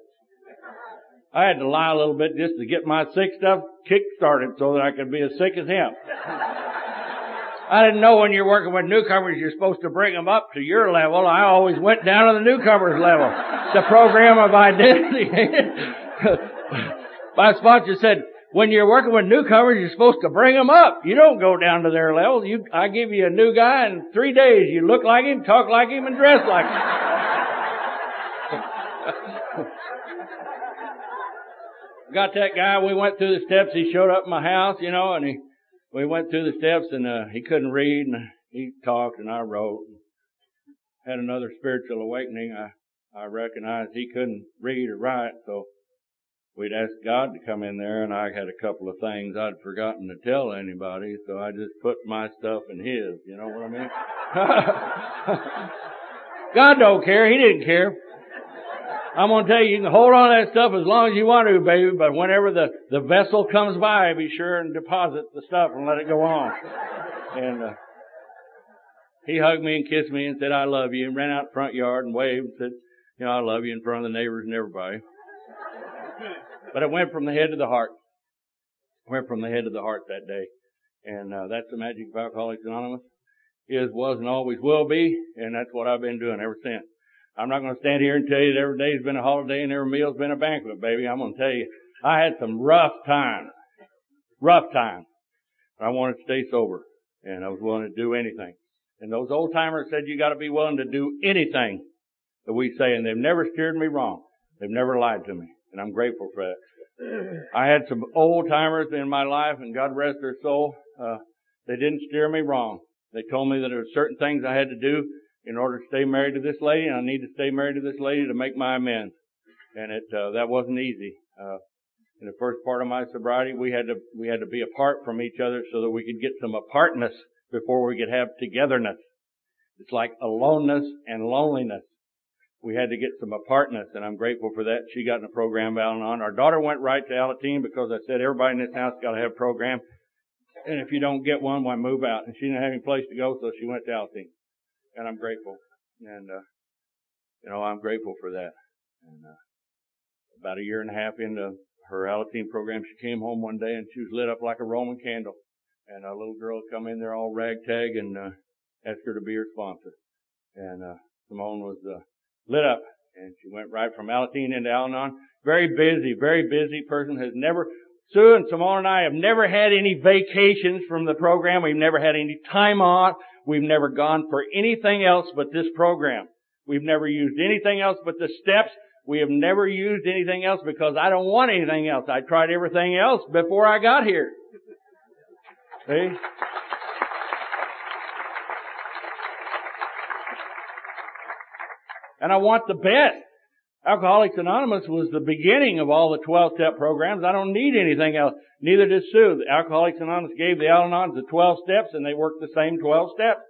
Speaker 1: I had to lie a little bit just to get my sick stuff kick started so that I could be as sick as him. I didn't know when you're working with newcomers, you're supposed to bring them up to your level. I always went down to the newcomers level. The program of identity. my sponsor said, when you're working with newcomers, you're supposed to bring them up. You don't go down to their level. You, I give you a new guy in three days. You look like him, talk like him, and dress like him. Got that guy. We went through the steps. He showed up in my house, you know, and he, we went through the steps and, uh, he couldn't read and he talked and I wrote. Had another spiritual awakening. I, I recognized he couldn't read or write, so we'd asked God to come in there and I had a couple of things I'd forgotten to tell anybody, so I just put my stuff in his, you know what I mean? God don't care, He didn't care. I'm gonna tell you, you can hold on to that stuff as long as you want to, baby, but whenever the, the vessel comes by, be sure and deposit the stuff and let it go on. And, uh, he hugged me and kissed me and said, I love you, and ran out front yard and waved and said, you know, I love you in front of the neighbors and everybody. But it went from the head to the heart. Went from the head to the heart that day. And, uh, that's the magic of Alcoholics Anonymous. Is, was, and always will be. And that's what I've been doing ever since. I'm not going to stand here and tell you that every day's been a holiday and every meal's been a banquet, baby. I'm going to tell you, I had some rough times. Rough times. But I wanted to stay sober. And I was willing to do anything. And those old timers said you gotta be willing to do anything that we say, and they've never steered me wrong. They've never lied to me and I'm grateful for that. I had some old timers in my life, and God rest their soul. Uh, they didn't steer me wrong. They told me that there were certain things I had to do in order to stay married to this lady, and I need to stay married to this lady to make my amends. And it uh, that wasn't easy. Uh, in the first part of my sobriety, we had to we had to be apart from each other so that we could get some apartness before we could have togetherness. It's like aloneness and loneliness we had to get some apartness, and I'm grateful for that. She got in a program Al-Anon. Our daughter went right to Alateen because I said everybody in this house got to have a program, and if you don't get one, why move out? And she didn't have any place to go, so she went to Alateen, and I'm grateful. And uh, you know, I'm grateful for that. And uh, about a year and a half into her Alateen program, she came home one day and she was lit up like a Roman candle. And a little girl come in there all ragtag and uh, asked her to be her sponsor. And uh, Simone was uh, lit up. And she went right from Alateen into Al-Anon. Very busy, very busy person. Has never, Sue and Simone and I have never had any vacations from the program. We've never had any time off. We've never gone for anything else but this program. We've never used anything else but the steps. We have never used anything else because I don't want anything else. I tried everything else before I got here. See? And I want the best. Alcoholics Anonymous was the beginning of all the 12 step programs. I don't need anything else. Neither does Sue. The Alcoholics Anonymous gave the Al-Anons the 12 steps and they worked the same 12 steps.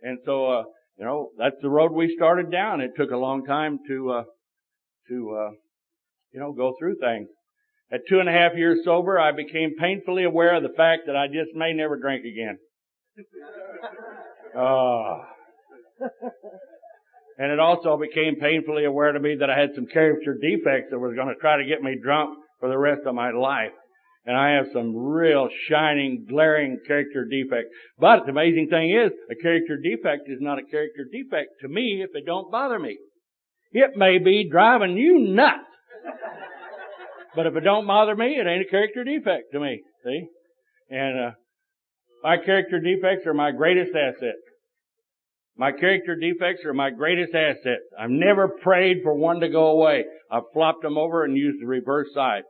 Speaker 1: And so, uh, you know, that's the road we started down. It took a long time to, uh, to, uh, you know, go through things. At two and a half years sober, I became painfully aware of the fact that I just may never drink again. Ah. And it also became painfully aware to me that I had some character defects that was going to try to get me drunk for the rest of my life. And I have some real shining, glaring character defects. But the amazing thing is, a character defect is not a character defect to me if it don't bother me. It may be driving you nuts. but if it don't bother me, it ain't a character defect to me. See? And, uh, my character defects are my greatest asset. My character defects are my greatest assets. I've never prayed for one to go away. I've flopped them over and used the reverse side.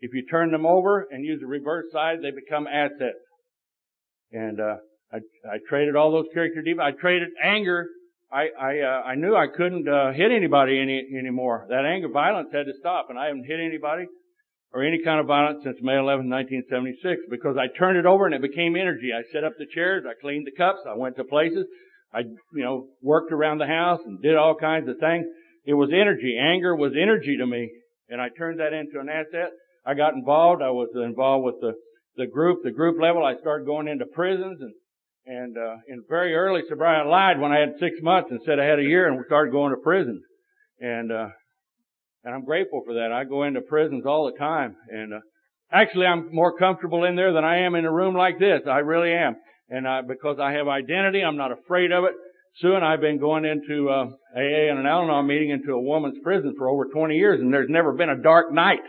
Speaker 1: If you turn them over and use the reverse side, they become assets. And, uh, I, I traded all those character defects. I traded anger. I, I, uh, I knew I couldn't, uh, hit anybody any, anymore. That anger violence had to stop and I haven't hit anybody or any kind of violence since May 11, 1976 because I turned it over and it became energy. I set up the chairs, I cleaned the cups, I went to places, I, you know, worked around the house and did all kinds of things. It was energy. Anger was energy to me and I turned that into an asset. I got involved. I was involved with the, the group, the group level. I started going into prisons and, and, uh, in very early sobriety, I lied when I had six months and said I had a year and we started going to prison. And, uh, and I'm grateful for that. I go into prisons all the time and, uh, actually I'm more comfortable in there than I am in a room like this. I really am. And I, because I have identity, I'm not afraid of it. Sue and I have been going into, uh, AA and an Al-Anon meeting into a woman's prison for over 20 years and there's never been a dark night.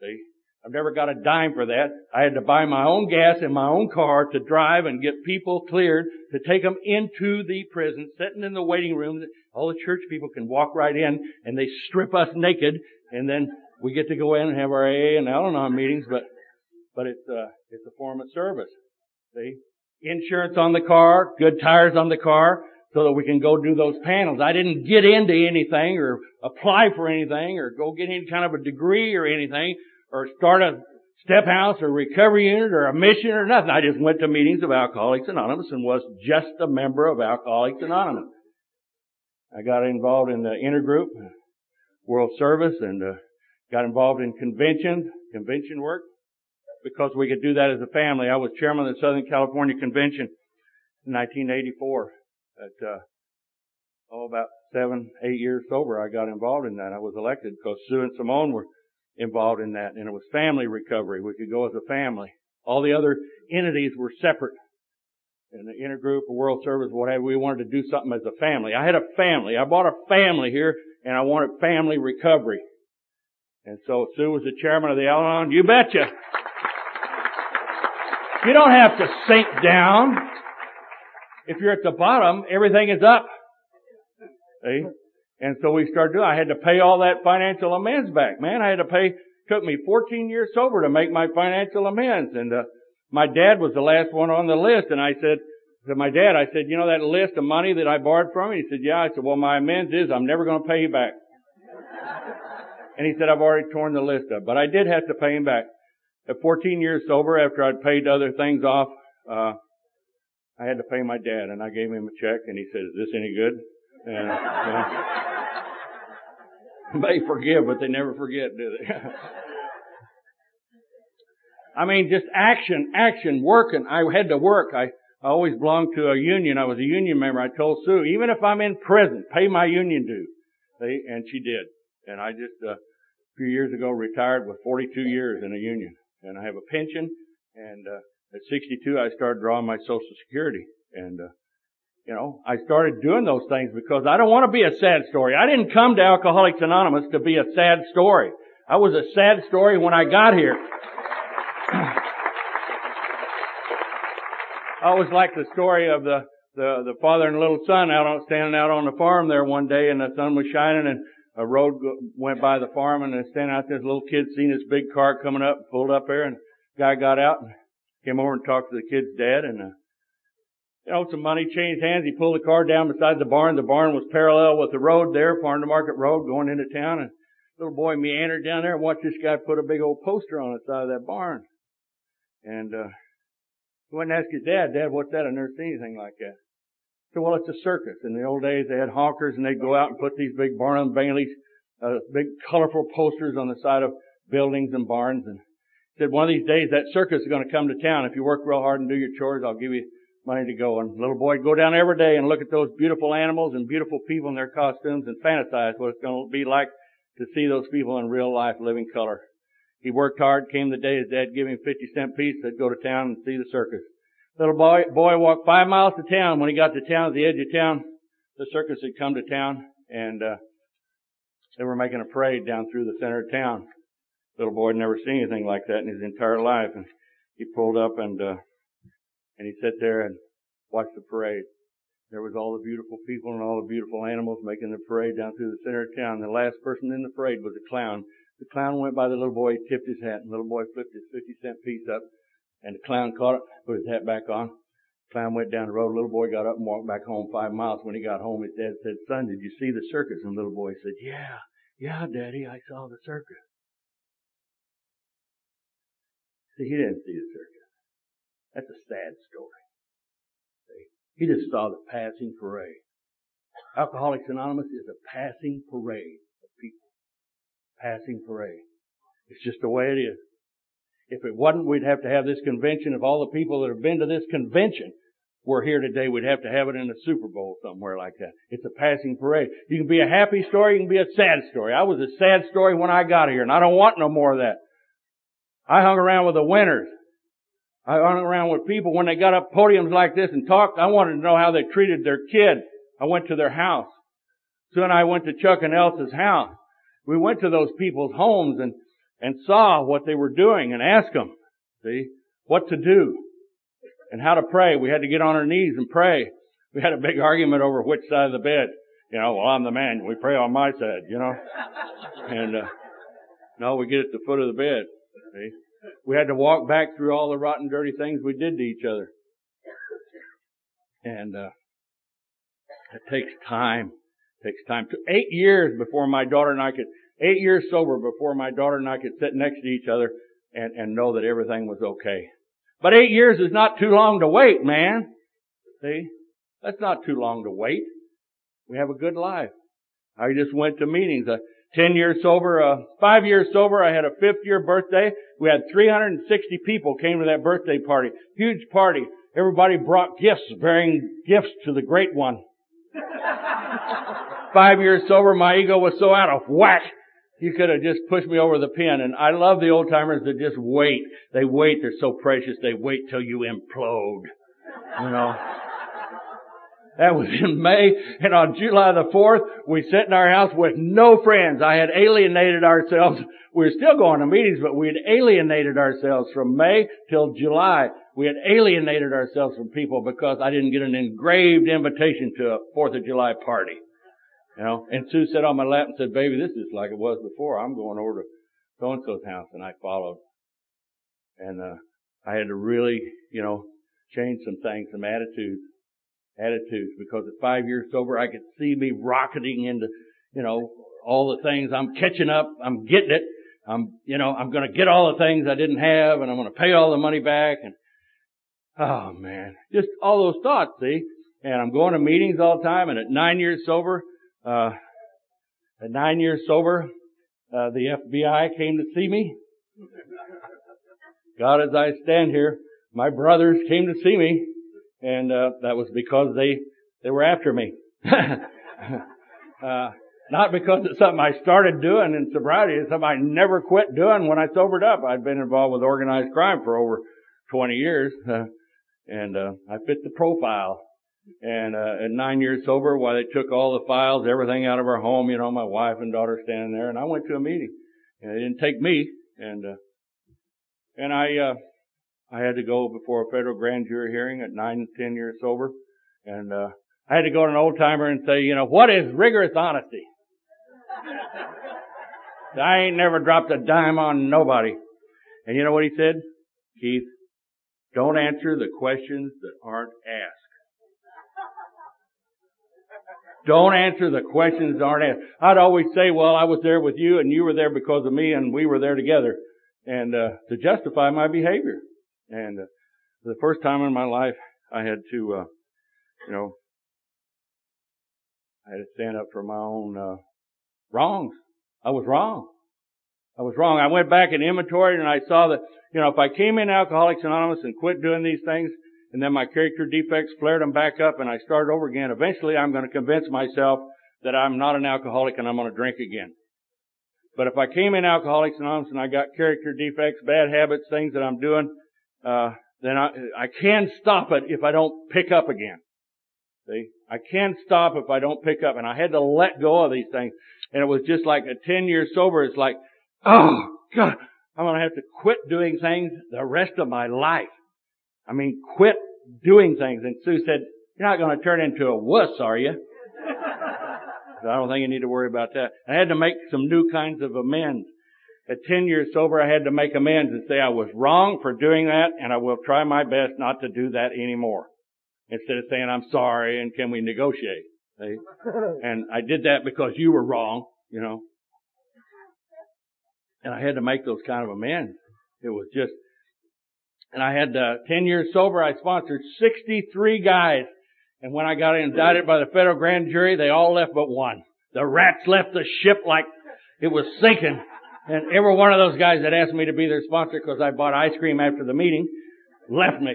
Speaker 1: See? I've never got a dime for that. I had to buy my own gas in my own car to drive and get people cleared to take them into the prison, sitting in the waiting room. All the church people can walk right in and they strip us naked and then we get to go in and have our AA and Al-Anon meetings, but, but it's, uh, it's a form of service. See? Insurance on the car, good tires on the car, so that we can go do those panels. I didn't get into anything or apply for anything or go get any kind of a degree or anything or start a step house or recovery unit or a mission or nothing. I just went to meetings of Alcoholics Anonymous and was just a member of Alcoholics Anonymous. I got involved in the intergroup, world service, and uh, got involved in conventions, convention work, because we could do that as a family. I was chairman of the Southern California Convention in 1984. At uh, oh, about seven, eight years sober, I got involved in that. I was elected because Sue and Simone were involved in that. And it was family recovery. We could go as a family. All the other entities were separate. In the intergroup, a world service, whatever, we wanted to do something as a family. I had a family. I bought a family here and I wanted family recovery. And so Sue was the chairman of the Al-Anon. You betcha. You don't have to sink down. If you're at the bottom, everything is up. See? And so we started doing, I had to pay all that financial amends back. Man, I had to pay, took me 14 years sober to make my financial amends. And, uh, my dad was the last one on the list and I said, to my dad, I said, you know that list of money that I borrowed from you? He said, yeah. I said, well, my amends is I'm never going to pay you back. and he said, I've already torn the list up, but I did have to pay him back. At 14 years sober, after I'd paid other things off, uh, I had to pay my dad and I gave him a check and he said, is this any good? And, uh, they forgive, but they never forget, do they? I mean, just action, action, working. I had to work. I, I always belonged to a union. I was a union member. I told Sue, even if I'm in prison, pay my union due. They, and she did. And I just, uh, a few years ago retired with 42 years in a union. And I have a pension. And, uh, at 62, I started drawing my social security. And, uh, you know, I started doing those things because I don't want to be a sad story. I didn't come to Alcoholics Anonymous to be a sad story. I was a sad story when I got here. I always like the story of the, the, the father and little son out on, standing out on the farm there one day and the sun was shining and a road went by the farm and they're standing out there, this little kid seen this big car coming up, pulled up there and the guy got out and came over and talked to the kid's dad and, uh, you know, some money changed hands. He pulled the car down beside the barn. The barn was parallel with the road there, farm to market road going into town. And little boy meandered down there and watched this guy put a big old poster on the side of that barn. And, uh, he went and asked his dad, Dad, what's that? I've never seen anything like that. So, well, it's a circus. In the old days, they had honkers and they'd go out and put these big Barnum Baileys, uh, big colorful posters on the side of buildings and barns. And said, one of these days that circus is going to come to town. If you work real hard and do your chores, I'll give you money to go. And little boy would go down every day and look at those beautiful animals and beautiful people in their costumes and fantasize what it's going to be like to see those people in real life, living color. He worked hard, came the day his dad gave him a 50 cent piece, they'd go to town and see the circus. Little boy, boy walked five miles to town. When he got to town, at the edge of town, the circus had come to town and, uh, they were making a parade down through the center of town. Little boy had never seen anything like that in his entire life and he pulled up and, uh, and he sat there and watched the parade. there was all the beautiful people and all the beautiful animals making the parade down through the center of town. The last person in the parade was a clown. The clown went by the little boy, tipped his hat, and the little boy flipped his 50 cent piece up, and the clown caught it, put his hat back on. Clown went down the road. Little boy got up and walked back home five miles. When he got home, his dad said, son, did you see the circus? And the little boy said, yeah, yeah, daddy, I saw the circus. See, he didn't see the circus. That's a sad story. See, he just saw the passing parade. Alcoholics Anonymous is a passing parade of people. Passing parade. It's just the way it is. If it wasn't, we'd have to have this convention. If all the people that have been to this convention were here today, we'd have to have it in a Super Bowl somewhere like that. It's a passing parade. You can be a happy story, you can be a sad story. I was a sad story when I got here, and I don't want no more of that. I hung around with the winners. I hung around with people when they got up podiums like this and talked. I wanted to know how they treated their kid. I went to their house. Soon I went to Chuck and Elsa's house. We went to those people's homes and, and saw what they were doing and asked them, see, what to do and how to pray. We had to get on our knees and pray. We had a big argument over which side of the bed. You know, well, I'm the man. We pray on my side, you know. And, uh, no, we get at the foot of the bed. See? We had to walk back through all the rotten, dirty things we did to each other. And, uh, it takes time. It takes time. Eight years before my daughter and I could, eight years sober before my daughter and I could sit next to each other and, and know that everything was okay. But eight years is not too long to wait, man. See? That's not too long to wait. We have a good life. I just went to meetings. Uh, ten years sober, uh, five years sober. I had a fifth year birthday. We had 360 people came to that birthday party. Huge party. Everybody brought gifts, bearing gifts to the great one. five years sober, my ego was so out of whack. You could have just pushed me over the pin. And I love the old timers that just wait. They wait. They're so precious. They wait till you implode. You know. That was in May, and on July the 4th, we sat in our house with no friends. I had alienated ourselves. We were still going to meetings, but we had alienated ourselves from May till July. We had alienated ourselves from people because I didn't get an engraved invitation to a 4th of July party. You know, and Sue sat on my lap and said, baby, this is like it was before. I'm going over to so-and-so's house, and I followed. And, uh, I had to really, you know, change some things, some attitudes attitudes because at five years sober, I could see me rocketing into, you know, all the things. I'm catching up. I'm getting it. I'm, you know, I'm going to get all the things I didn't have and I'm going to pay all the money back. And, oh man, just all those thoughts, see? And I'm going to meetings all the time and at nine years sober, uh, at nine years sober, uh, the FBI came to see me. God, as I stand here, my brothers came to see me and uh, that was because they they were after me. uh, not because it's something I started doing in sobriety. It's something I never quit doing when I sobered up. I'd been involved with organized crime for over 20 years, uh, and uh, I fit the profile. And uh, at nine years sober, while they took all the files, everything out of our home, you know, my wife and daughter standing there, and I went to a meeting, and they didn't take me, and uh, and I uh, I had to go before a federal grand jury hearing at nine, ten years sober, and uh, I had to go to an old timer and say, you know, what is rigorous honesty? I ain't never dropped a dime on nobody. And you know what he said? Keith, don't answer the questions that aren't asked. Don't answer the questions that aren't asked. I'd always say, well, I was there with you and you were there because of me and we were there together. And, uh, to justify my behavior. And uh, the first time in my life, I had to, uh, you know, I had to stand up for my own uh, wrongs. I was wrong. I was wrong. I went back and inventory and I saw that, you know, if I came in Alcoholics Anonymous and quit doing these things, and then my character defects flared them back up and I started over again, eventually I'm going to convince myself that I'm not an alcoholic and I'm going to drink again. But if I came in Alcoholics Anonymous and I got character defects, bad habits, things that I'm doing, uh, then I, I can stop it if I don't pick up again. See? I can stop if I don't pick up. And I had to let go of these things. And it was just like a 10 year sober. It's like, oh God, I'm going to have to quit doing things the rest of my life. I mean, quit doing things. And Sue said, You're not going to turn into a wuss, are you? I don't think you need to worry about that. I had to make some new kinds of amends. At 10 years sober, I had to make amends and say I was wrong for doing that and I will try my best not to do that anymore. Instead of saying I'm sorry and can we negotiate. See? And I did that because you were wrong, you know. And I had to make those kind of amends. It was just, and I had uh, 10 years sober, I sponsored 63 guys. And when I got indicted by the federal grand jury, they all left but one. The rats left the ship like it was sinking. And every one of those guys that asked me to be their sponsor because I bought ice cream after the meeting left me.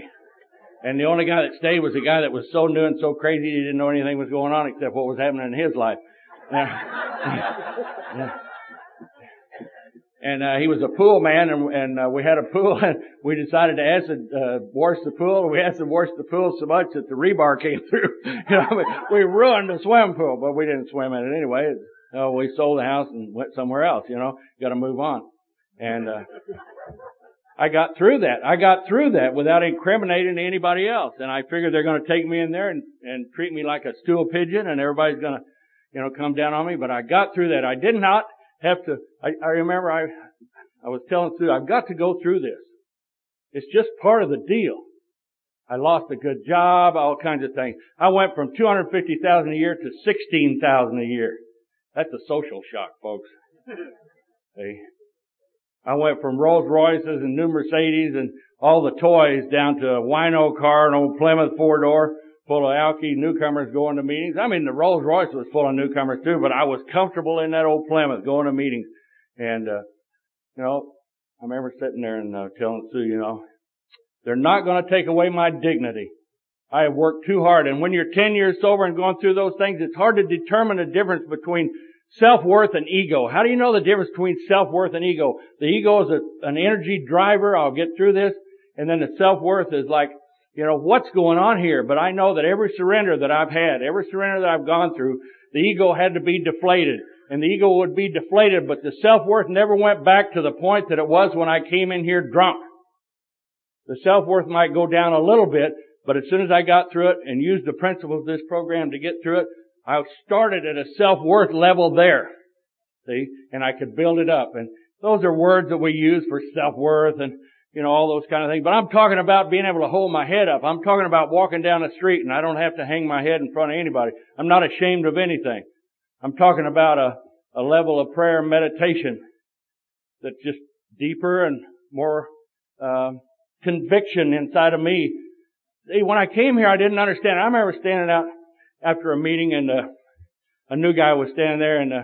Speaker 1: And the only guy that stayed was a guy that was so new and so crazy he didn't know anything was going on except what was happening in his life. yeah and uh, he was a pool man, and, and uh, we had a pool, and we decided to acid uh, wash the pool. We acid washed the pool so much that the rebar came through. you know, we, we ruined the swim pool, but we didn't swim in it anyway. Uh, we sold the house and went somewhere else. You know, got to move on. And uh, I got through that. I got through that without incriminating anybody else. And I figured they're going to take me in there and, and treat me like a stool pigeon, and everybody's going to, you know, come down on me. But I got through that. I did not have to, I, I remember I, I was telling Sue, I've got to go through this. It's just part of the deal. I lost a good job, all kinds of things. I went from 250,000 a year to 16,000 a year. That's a social shock, folks. hey. I went from Rolls Royces and new Mercedes and all the toys down to a wino car, an old Plymouth four door full of alky newcomers going to meetings. I mean, the Rolls Royce was full of newcomers too, but I was comfortable in that old Plymouth going to meetings. And, uh, you know, I remember sitting there and uh, telling Sue, you know, they're not going to take away my dignity. I have worked too hard. And when you're 10 years sober and going through those things, it's hard to determine the difference between self-worth and ego. How do you know the difference between self-worth and ego? The ego is a, an energy driver. I'll get through this. And then the self-worth is like you know, what's going on here? But I know that every surrender that I've had, every surrender that I've gone through, the ego had to be deflated. And the ego would be deflated, but the self-worth never went back to the point that it was when I came in here drunk. The self-worth might go down a little bit, but as soon as I got through it and used the principles of this program to get through it, I started at a self-worth level there. See? And I could build it up. And those are words that we use for self-worth and you know, all those kind of things. But I'm talking about being able to hold my head up. I'm talking about walking down the street and I don't have to hang my head in front of anybody. I'm not ashamed of anything. I'm talking about a, a level of prayer and meditation that's just deeper and more uh, conviction inside of me. See, when I came here, I didn't understand. I remember standing out after a meeting and uh, a new guy was standing there and uh,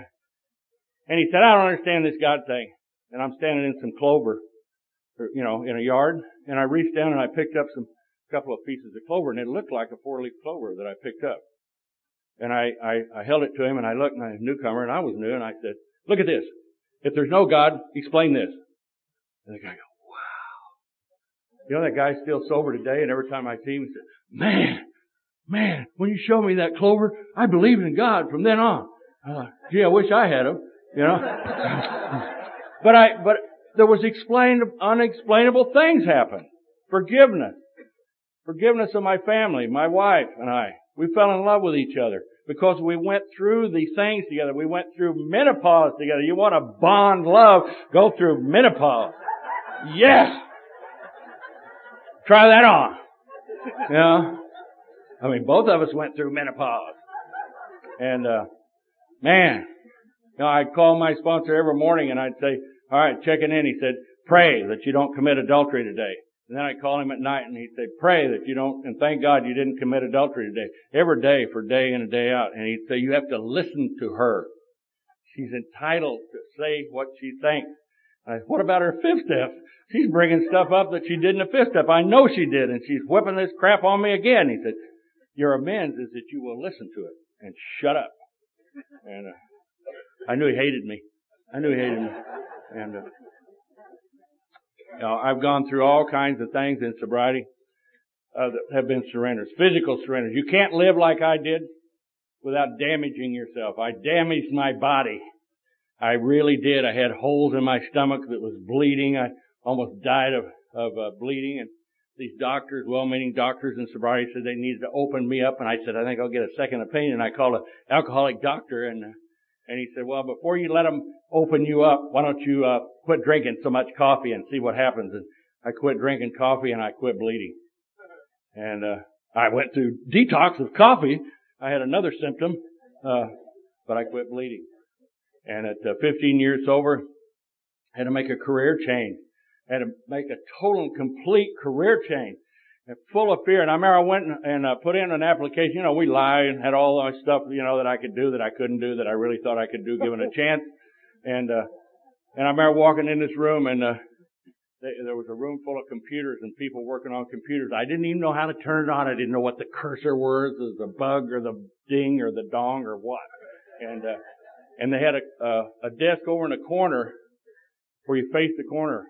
Speaker 1: and he said, "I don't understand this God thing." And I'm standing in some clover you know, in a yard, and I reached down and I picked up some couple of pieces of clover, and it looked like a four-leaf clover that I picked up. And I, I, I held it to him, and I looked, and I newcomer, and I was new, and I said, "Look at this. If there's no God, explain this." And the guy goes, "Wow." You know that guy's still sober today, and every time I see him, he says, "Man, man, when you show me that clover, I believed in God from then on." I thought, "Gee, I wish I had him." You know. but I, but there was explained, unexplainable things happen. Forgiveness. Forgiveness of my family, my wife and I. We fell in love with each other because we went through these things together. We went through menopause together. You want to bond love, go through menopause. Yes! Try that on. Yeah. I mean, both of us went through menopause. And, uh, man, you know, I'd call my sponsor every morning and I'd say, all right, checking in. He said, pray that you don't commit adultery today. And then I'd call him at night and he'd say, pray that you don't, and thank God you didn't commit adultery today. Every day for day in and day out. And he'd say, you have to listen to her. She's entitled to say what she thinks. I, what about her fifth step? She's bringing stuff up that she did in the fifth step. I know she did, and she's whipping this crap on me again. He said, your amends is that you will listen to it and shut up. And uh, I knew he hated me. I knew he hated me. And, uh, you know, I've gone through all kinds of things in sobriety uh, that have been surrenders, physical surrenders. You can't live like I did without damaging yourself. I damaged my body. I really did. I had holes in my stomach that was bleeding. I almost died of, of uh, bleeding. And these doctors, well-meaning doctors in sobriety said they needed to open me up and I said, I think I'll get a second opinion. I called an alcoholic doctor and, uh, and he said, well, before you let them open you up, why don't you, uh, quit drinking so much coffee and see what happens? And I quit drinking coffee and I quit bleeding. And, uh, I went through detox of coffee. I had another symptom, uh, but I quit bleeding. And at uh, 15 years sober, had to make a career change. Had to make a total and complete career change. And full of fear. And I remember I went and uh, put in an application. You know, we lied and had all my stuff, you know, that I could do that I couldn't do that I really thought I could do given a chance. And, uh, and I remember walking in this room and, uh, there was a room full of computers and people working on computers. I didn't even know how to turn it on. I didn't know what the cursor was, or the bug, or the ding, or the dong, or what. And uh, and they had a uh, a desk over in the corner where you face the corner,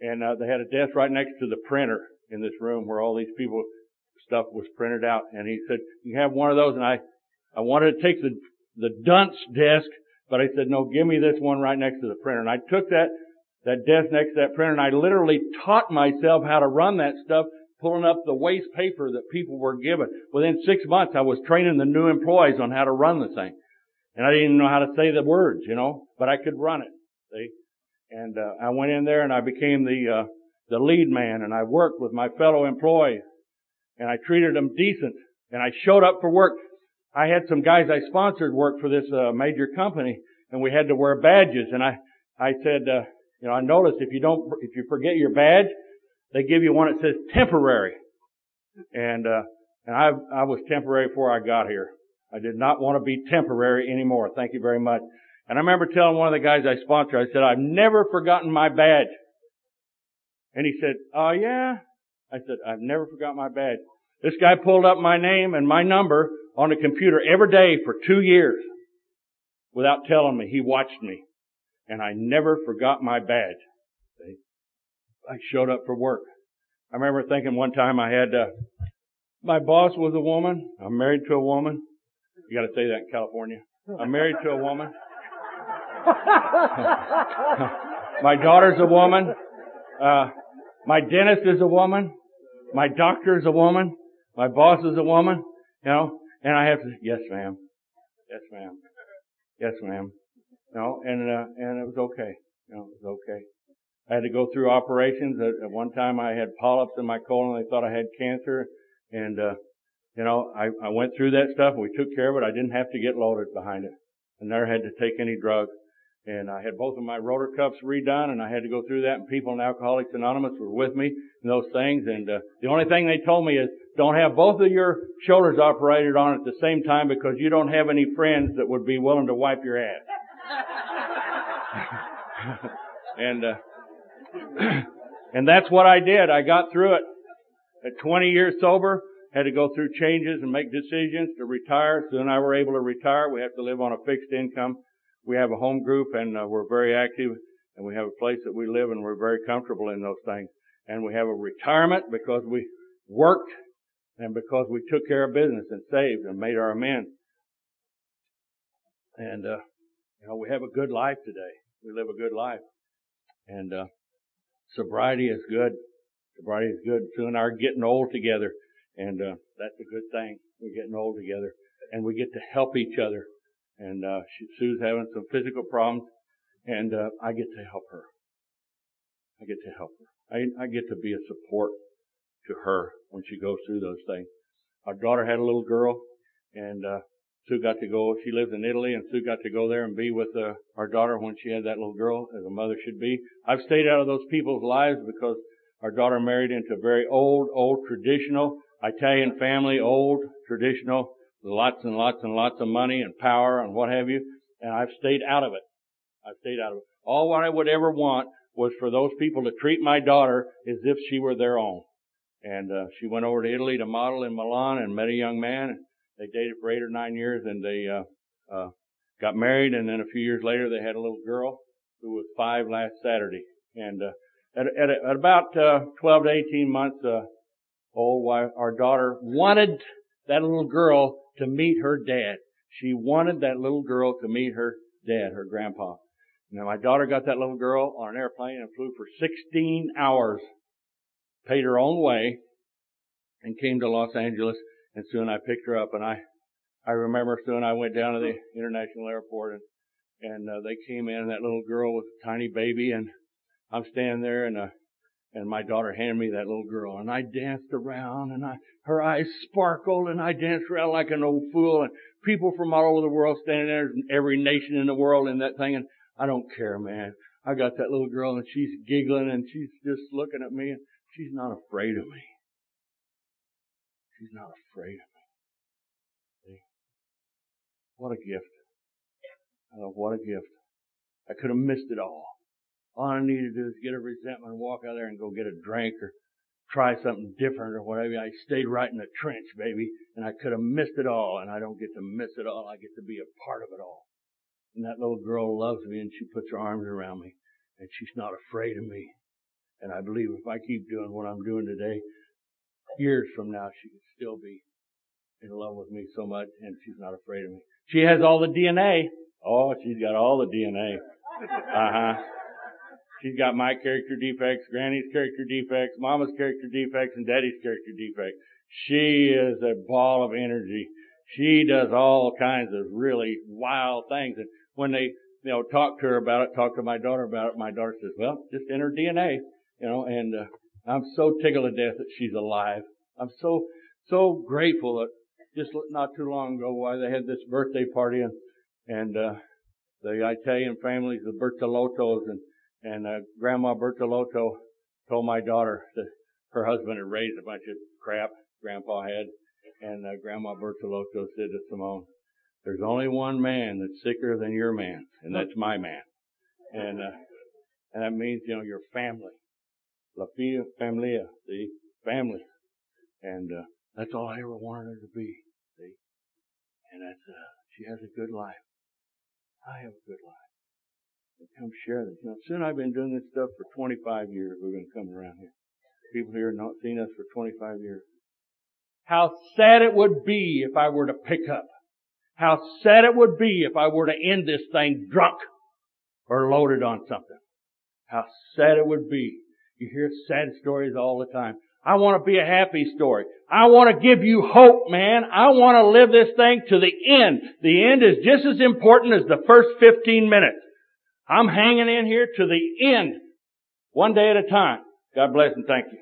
Speaker 1: and uh, they had a desk right next to the printer in this room where all these people stuff was printed out. And he said, "You have one of those." And I I wanted to take the the dunce desk, but I said, "No, give me this one right next to the printer." And I took that that desk next to that printer and I literally taught myself how to run that stuff, pulling up the waste paper that people were given. Within six months I was training the new employees on how to run the thing. And I didn't even know how to say the words, you know, but I could run it, see? And, uh, I went in there and I became the, uh, the lead man and I worked with my fellow employees and I treated them decent and I showed up for work. I had some guys I sponsored work for this, uh, major company and we had to wear badges and I, I said, uh, you know, I noticed if you don't, if you forget your badge, they give you one that says temporary. And, uh, and I, I was temporary before I got here. I did not want to be temporary anymore. Thank you very much. And I remember telling one of the guys I sponsored, I said, I've never forgotten my badge. And he said, oh yeah? I said, I've never forgot my badge. This guy pulled up my name and my number on the computer every day for two years without telling me. He watched me and I never forgot my badge. I showed up for work. I remember thinking one time I had, uh, my boss was a woman. I'm married to a woman. You gotta say that in California. I'm married to a woman. my daughter's a woman. Uh, my dentist is a woman. My doctor is a woman. My boss is a woman. You know, and I have to, yes ma'am. Yes ma'am. Yes ma'am. You know, and, uh, and it was okay. You know, it was okay. I had to go through operations. At, at one time I had polyps in my colon. They thought I had cancer. And, uh, you know, I, I went through that stuff. and We took care of it. I didn't have to get loaded behind it. I never had to take any drugs. And I had both of my rotor cuffs redone and I had to go through that and people in Alcoholics Anonymous were with me in those things. And, uh, the only thing they told me is don't have both of your shoulders operated on at the same time because you don't have any friends that would be willing to wipe your ass. and uh, and that's what I did. I got through it. At 20 years sober, had to go through changes and make decisions to retire. Soon I were able to retire. We have to live on a fixed income. We have a home group and uh, we're very active and we have a place that we live and we're very comfortable in those things. And we have a retirement because we worked and because we took care of business and saved and made our amends. And, uh, you know, we have a good life today. We live a good life. And, uh, sobriety is good. Sobriety is good. Sue and I are getting old together. And, uh, that's a good thing. We're getting old together. And we get to help each other. And, uh, she, Sue's having some physical problems. And, uh, I get to help her. I get to help her. I, I get to be a support to her when she goes through those things. Our daughter had a little girl and, uh, Sue got to go, she lives in Italy and Sue got to go there and be with uh, our daughter when she had that little girl as a mother should be. I've stayed out of those people's lives because our daughter married into a very old, old traditional Italian family, old, traditional, lots and lots and lots of money and power and what have you. And I've stayed out of it. I've stayed out of it. All what I would ever want was for those people to treat my daughter as if she were their own. And uh, she went over to Italy to model in Milan and met a young man they dated for eight or nine years and they, uh, uh, got married and then a few years later they had a little girl who was five last Saturday. And, uh, at, at, at about, uh, 12 to 18 months, uh, old, our daughter wanted that little girl to meet her dad. She wanted that little girl to meet her dad, her grandpa. Now my daughter got that little girl on an airplane and flew for 16 hours paid her own way and came to Los Angeles and soon I picked her up and I, I remember soon I went down to the international airport and, and uh, they came in, and that little girl with a tiny baby and I'm standing there and, uh, and my daughter handed me that little girl and I danced around and I, her eyes sparkled and I danced around like an old fool and people from all over the world standing there, every nation in the world in that thing and I don't care, man. I got that little girl and she's giggling and she's just looking at me and she's not afraid of me. She's not afraid of me. See? What a gift. What a gift. I could have missed it all. All I needed to do is get a resentment walk out there and go get a drink or try something different or whatever. I stayed right in the trench, baby, and I could have missed it all, and I don't get to miss it all. I get to be a part of it all. And that little girl loves me, and she puts her arms around me, and she's not afraid of me. And I believe if I keep doing what I'm doing today, years from now, she could still be in love with me so much, and she's not afraid of me. She has all the DNA. Oh, she's got all the DNA. Uh huh. She's got my character defects, Granny's character defects, Mama's character defects, and Daddy's character defects. She is a ball of energy. She does all kinds of really wild things. And when they, you know, talk to her about it, talk to my daughter about it, my daughter says, well, just in her DNA, you know, and, uh, I'm so tickled to death that she's alive. I'm so, so grateful that just not too long ago, why they had this birthday party and, and, uh, the Italian families, the Bertolottos and, and uh, Grandma Bertolotto told my daughter that her husband had raised a bunch of crap Grandpa had, and uh, Grandma Bertolotto said to Simone, "There's only one man that's sicker than your man, and that's my man." And uh, and that means you know your family, la familia, the family, and uh, that's all I ever wanted her to be. See, and that's uh, she has a good life. I have a good life come share this. Now, soon I've been doing this stuff for 25 years. Going to come around here. People here have not seen us for 25 years. How sad it would be if I were to pick up. How sad it would be if I were to end this thing drunk or loaded on something. How sad it would be. You hear sad stories all the time. I want to be a happy story. I want to give you hope, man. I want to live this thing to the end. The end is just as important as the first 15 minutes. I'm hanging in here to the end, one day at a time. God bless and thank you.